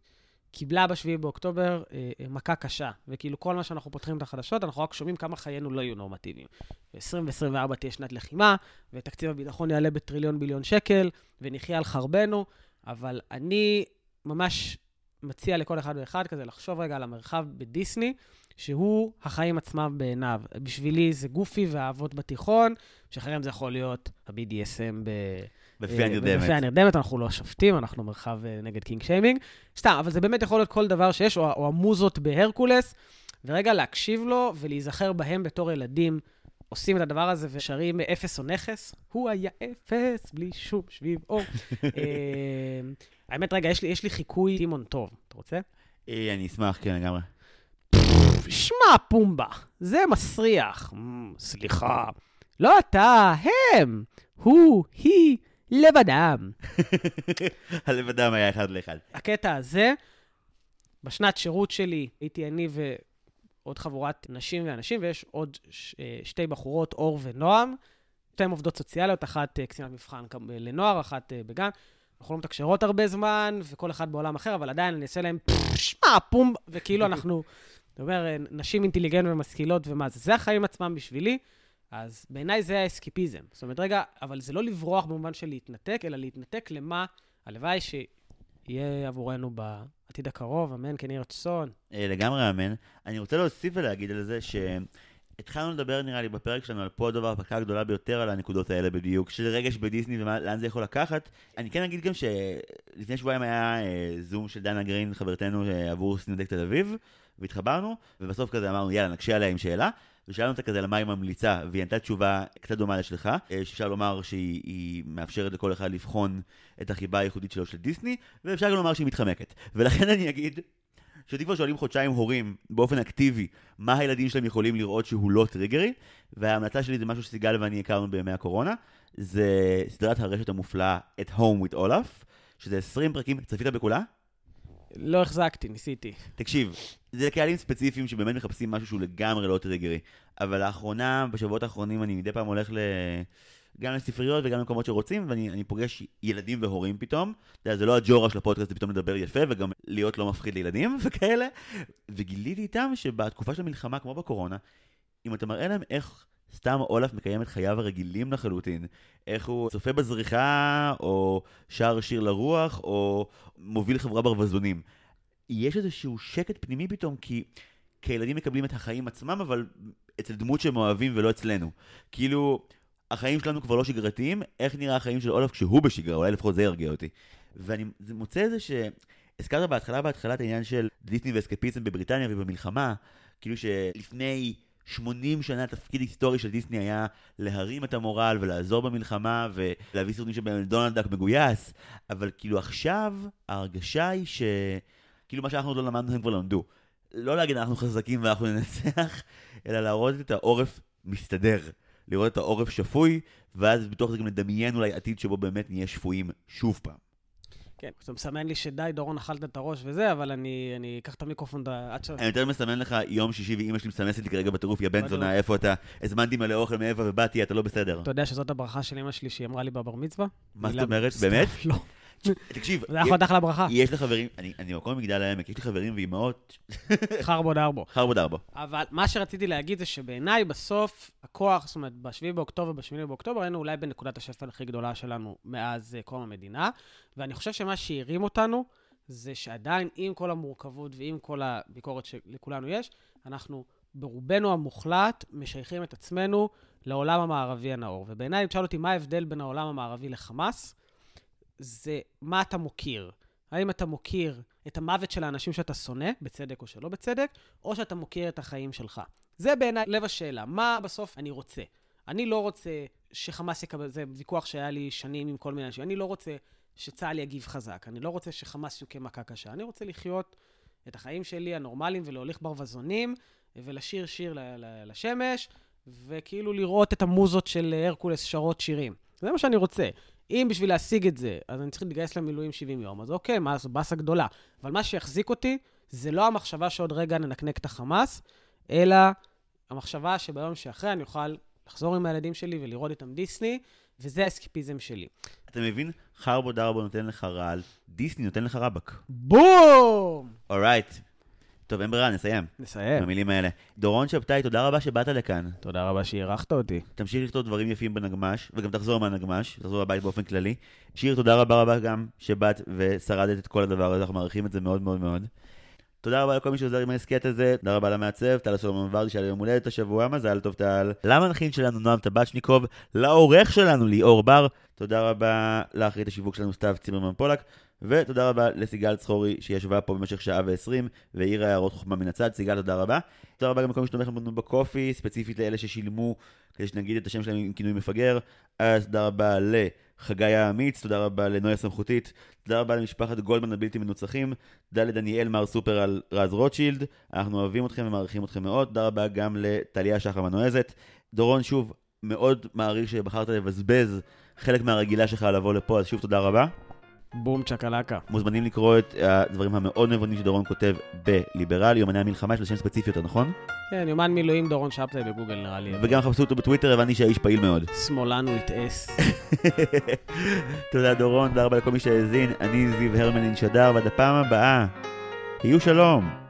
קיבלה ב-7 באוקטובר אה, אה, מכה קשה, וכאילו כל מה שאנחנו פותחים את החדשות, אנחנו רק שומעים כמה חיינו לא יהיו נורמטיביים. ב-2024 תהיה שנת לחימה, ותקציב הביטחון יעלה בטריליון ביליון שקל, ונחיה על חרבנו, אבל אני ממש מציע לכל אחד ואחד כזה לחשוב רגע על המרחב בדיסני, שהוא החיים עצמם בעיניו. בשבילי זה גופי והאהבות בתיכון, שאחרים זה יכול להיות ה-BDSM ב... בפי אה, הנרדמת. בפי הנרדמת, אנחנו לא שופטים, אנחנו מרחב אה, נגד kink shaming. סתם, אבל זה באמת יכול להיות כל דבר שיש, או, או המוזות בהרקולס, ורגע להקשיב לו ולהיזכר בהם בתור ילדים. עושים את הדבר הזה ושרים אפס או נכס, הוא היה אפס בלי שום שביב אור. אה, האמת, רגע, יש לי, יש לי חיקוי טימון טוב, אתה רוצה? אני אשמח, כן, לגמרי. שמע, פומבה, זה מסריח. "מ, סליחה. לא אתה, הם. הוא, היא, לבדם. הלב אדם היה אחד לאחד. הקטע הזה, בשנת שירות שלי הייתי אני ועוד חבורת נשים ואנשים, ויש עוד ש- אה, שתי בחורות, אור ונועם. שתיהן עובדות סוציאליות, אחת אה, קצינת מבחן לנוער, אחת אה, בגן. אנחנו לא מתקשרות הרבה זמן, וכל אחד בעולם אחר, אבל עדיין אני אעשה להם שמע, פום, וכאילו אנחנו, אתה אומר, אה, נשים אינטליגנט ומשכילות ומה זה. זה החיים עצמם בשבילי, אז בעיניי זה האסקיפיזם. זאת אומרת, רגע, אבל זה לא לברוח במובן של להתנתק, אלא להתנתק למה, הלוואי שיהיה עבורנו בעתיד הקרוב, אמן, כן יהי רצון. אה, לגמרי אמן. אני רוצה להוסיף ולהגיד על זה שהתחלנו לדבר נראה לי בפרק שלנו על פה הדבר ההפקה הגדולה ביותר על הנקודות האלה בדיוק, של רגש בדיסני ולאן זה יכול לקחת. אני כן אגיד גם שלפני שבועיים היה אה, זום של דנה גרין, חברתנו אה, עבור סינדק תל אביב, והתחברנו, ובסוף כזה אמרנו יאללה נקשה עליה עם שאלה. ושאלנו אותה כזה למה היא ממליצה, והיא ענתה תשובה קצת דומה לשלך, אה, שאפשר לומר שהיא היא מאפשרת לכל אחד לבחון את החיבה הייחודית שלו של דיסני, ואפשר גם לומר שהיא מתחמקת. ולכן אני אגיד שאותי כבר שואלים חודשיים הורים באופן אקטיבי מה הילדים שלהם יכולים לראות שהוא לא טריגרי, וההמלצה שלי זה משהו שסיגל ואני הכרנו בימי הקורונה, זה סדרת הרשת המופלאה At Home with Olaf, שזה 20 פרקים, צפית בכולה? לא החזקתי, ניסיתי. תקשיב, זה לקהלים ספציפיים שבאמת מחפשים משהו שהוא לגמרי לא טריגרי, אבל לאחרונה, בשבועות האחרונים, אני מדי פעם הולך ל... גם לספריות וגם למקומות שרוצים, ואני אני פוגש ילדים והורים פתאום. אתה יודע, זה לא הג'ורה של הפודקאסט, זה פתאום לדבר יפה וגם להיות לא מפחיד לילדים וכאלה. וגיליתי איתם שבתקופה של המלחמה, כמו בקורונה, אם אתה מראה להם איך סתם אולף מקיים את חייו הרגילים לחלוטין, איך הוא צופה בזריחה, או שר שיר לרוח, או מוביל חברה ברווזונים. יש איזשהו שקט פנימי פתאום, כי, כי הילדים מקבלים את החיים עצמם, אבל אצל דמות שהם אוהבים ולא אצלנו. כאילו, החיים שלנו כבר לא שגרתיים, איך נראה החיים של אולף כשהוא בשגרה, אולי לפחות זה ירגיע אותי. ואני מוצא איזה ש... הזכרת בהתחלה בהתחלה את העניין של דיסני ואסקפיזם בבריטניה ובמלחמה, כאילו שלפני 80 שנה תפקיד היסטורי של דיסני היה להרים את המורל ולעזור במלחמה ולהביא סרטים שבהם דונלד דאק מגויס, אבל כאילו עכשיו ההרגשה היא ש... כאילו מה שאנחנו לא למדנו הם כבר למדו. לא להגיד אנחנו חזקים ואנחנו ננצח, אלא להראות את העורף מסתדר. לראות את העורף שפוי, ואז בתוך זה גם לדמיין אולי עתיד שבו באמת נהיה שפויים שוב פעם. כן, זה מסמן לי שדי, דורון, אכלת את הראש וזה, אבל אני אני אקח את המיקרופון עד ש... אני יותר מסמן לך יום שישי ואימא שלי מסמסת לי כרגע בטירוף, יא בן. זונה, איפה אתה? הזמנתי מלא אוכל מאיפה ובאתי, אתה לא בסדר. אתה יודע שזאת הברכה של אמא שלי שהיא אמרה לי בבר מצווה? מה זאת אומרת? באמת? לא. תקשיב, זה יכול להיות אחלה ברכה. יש לי חברים, אני במקום מגדל העמק, יש לי חברים ואימהות, חרבו דרבו. חרבו דרבו. אבל מה שרציתי להגיד זה שבעיניי בסוף הכוח, זאת אומרת, ב-7 באוקטובר, ב-8 באוקטובר, היינו אולי בנקודת השפל הכי גדולה שלנו מאז אה, קום המדינה, ואני חושב שמה שהרים אותנו זה שעדיין, עם כל המורכבות ועם כל הביקורת שלכולנו יש, אנחנו ברובנו המוחלט משייכים את עצמנו לעולם המערבי הנאור. ובעיניי, אם תשאל אותי מה ההבדל בין העולם המערבי לחמאס, זה מה אתה מוקיר. האם אתה מוקיר את המוות של האנשים שאתה שונא, בצדק או שלא בצדק, או שאתה מוקיר את החיים שלך. זה בעיניי לב השאלה, מה בסוף אני רוצה? אני לא רוצה שחמאס יקבל, זה ויכוח שהיה לי שנים עם כל מיני אנשים, אני לא רוצה שצה"ל יגיב חזק, אני לא רוצה שחמאס יוכה מכה קשה, אני רוצה לחיות את החיים שלי הנורמליים ולהוליך ברווזונים, ולשיר שיר לשמש, וכאילו לראות את המוזות של הרקולס שרות שירים. זה מה שאני רוצה. אם בשביל להשיג את זה, אז אני צריך להתגייס למילואים 70 יום, אז אוקיי, מה, זו באסה גדולה. אבל מה שיחזיק אותי, זה לא המחשבה שעוד רגע ננקנק את החמאס, אלא המחשבה שביום שאחרי אני אוכל לחזור עם הילדים שלי ולראות איתם דיסני, וזה האסקיפיזם שלי. אתה מבין? חרבו דרבו נותן לך רעל, דיסני נותן לך רבאק. בום! אורייט. טוב, אין ברירה, נסיים. נסיים. במילים האלה. דורון שבתאי, תודה רבה שבאת לכאן. תודה רבה שאירחת אותי. תמשיך לכתוב דברים יפים בנגמש, וגם תחזור מהנגמש, תחזור לבית באופן כללי. שיר, תודה רבה רבה גם שבאת ושרדת את כל הדבר הזה, אנחנו מעריכים את זה מאוד מאוד מאוד. תודה רבה לכל מי שעוזר עם ההסכת הזה, תודה רבה למעצב, טל סולומון ורדי שהיה ליום הולדת השבוע, מזל טוב טל. למנחין שלנו נועם טבצ'ניקוב, לעורך שלנו ליאור בר, תודה רבה לאחרית השיווק שלנו סתיו צימרמן פולק, ותודה רבה לסיגל צחורי שישבה פה במשך שעה ועשרים והעירה הערות חוכמה מן הצד, סיגל תודה רבה. תודה רבה גם לכל מי שתומך בנו בקופי, ספציפית לאלה ששילמו כדי שנגיד את השם שלהם עם כינוי מפגר. אז תודה רבה לחגי האמיץ, תודה רבה לנויה סמכותית, תודה רבה למשפחת גולדמן הבלתי מנוצחים, תודה לדניאל מר סופר על רז רוטשילד, אנחנו אוהבים אתכם ומעריכים אתכם מאוד, תודה רבה גם לטליה שחר מנועזת. דורון, שוב, מאוד מעריך שבחרת לבזבז חלק מהרגילה שלך לבוא לפה, אז שוב תודה רבה. בום צ'קלקה. מוזמנים לקרוא את הדברים המאוד נבונים שדורון כותב בליברל, יומני המלחמה, יש לו שם ספציפי יותר, נכון? כן, יומן מילואים דורון שבתאי בגוגל נראה לי. וגם חפשו אותו בטוויטר, הבנתי שהאיש פעיל מאוד. שמאלן הוא התאס. תודה דורון, תודה רבה לכל מי שהאזין, אני זיו הרמלין שדר, ועד הפעם הבאה, היו שלום.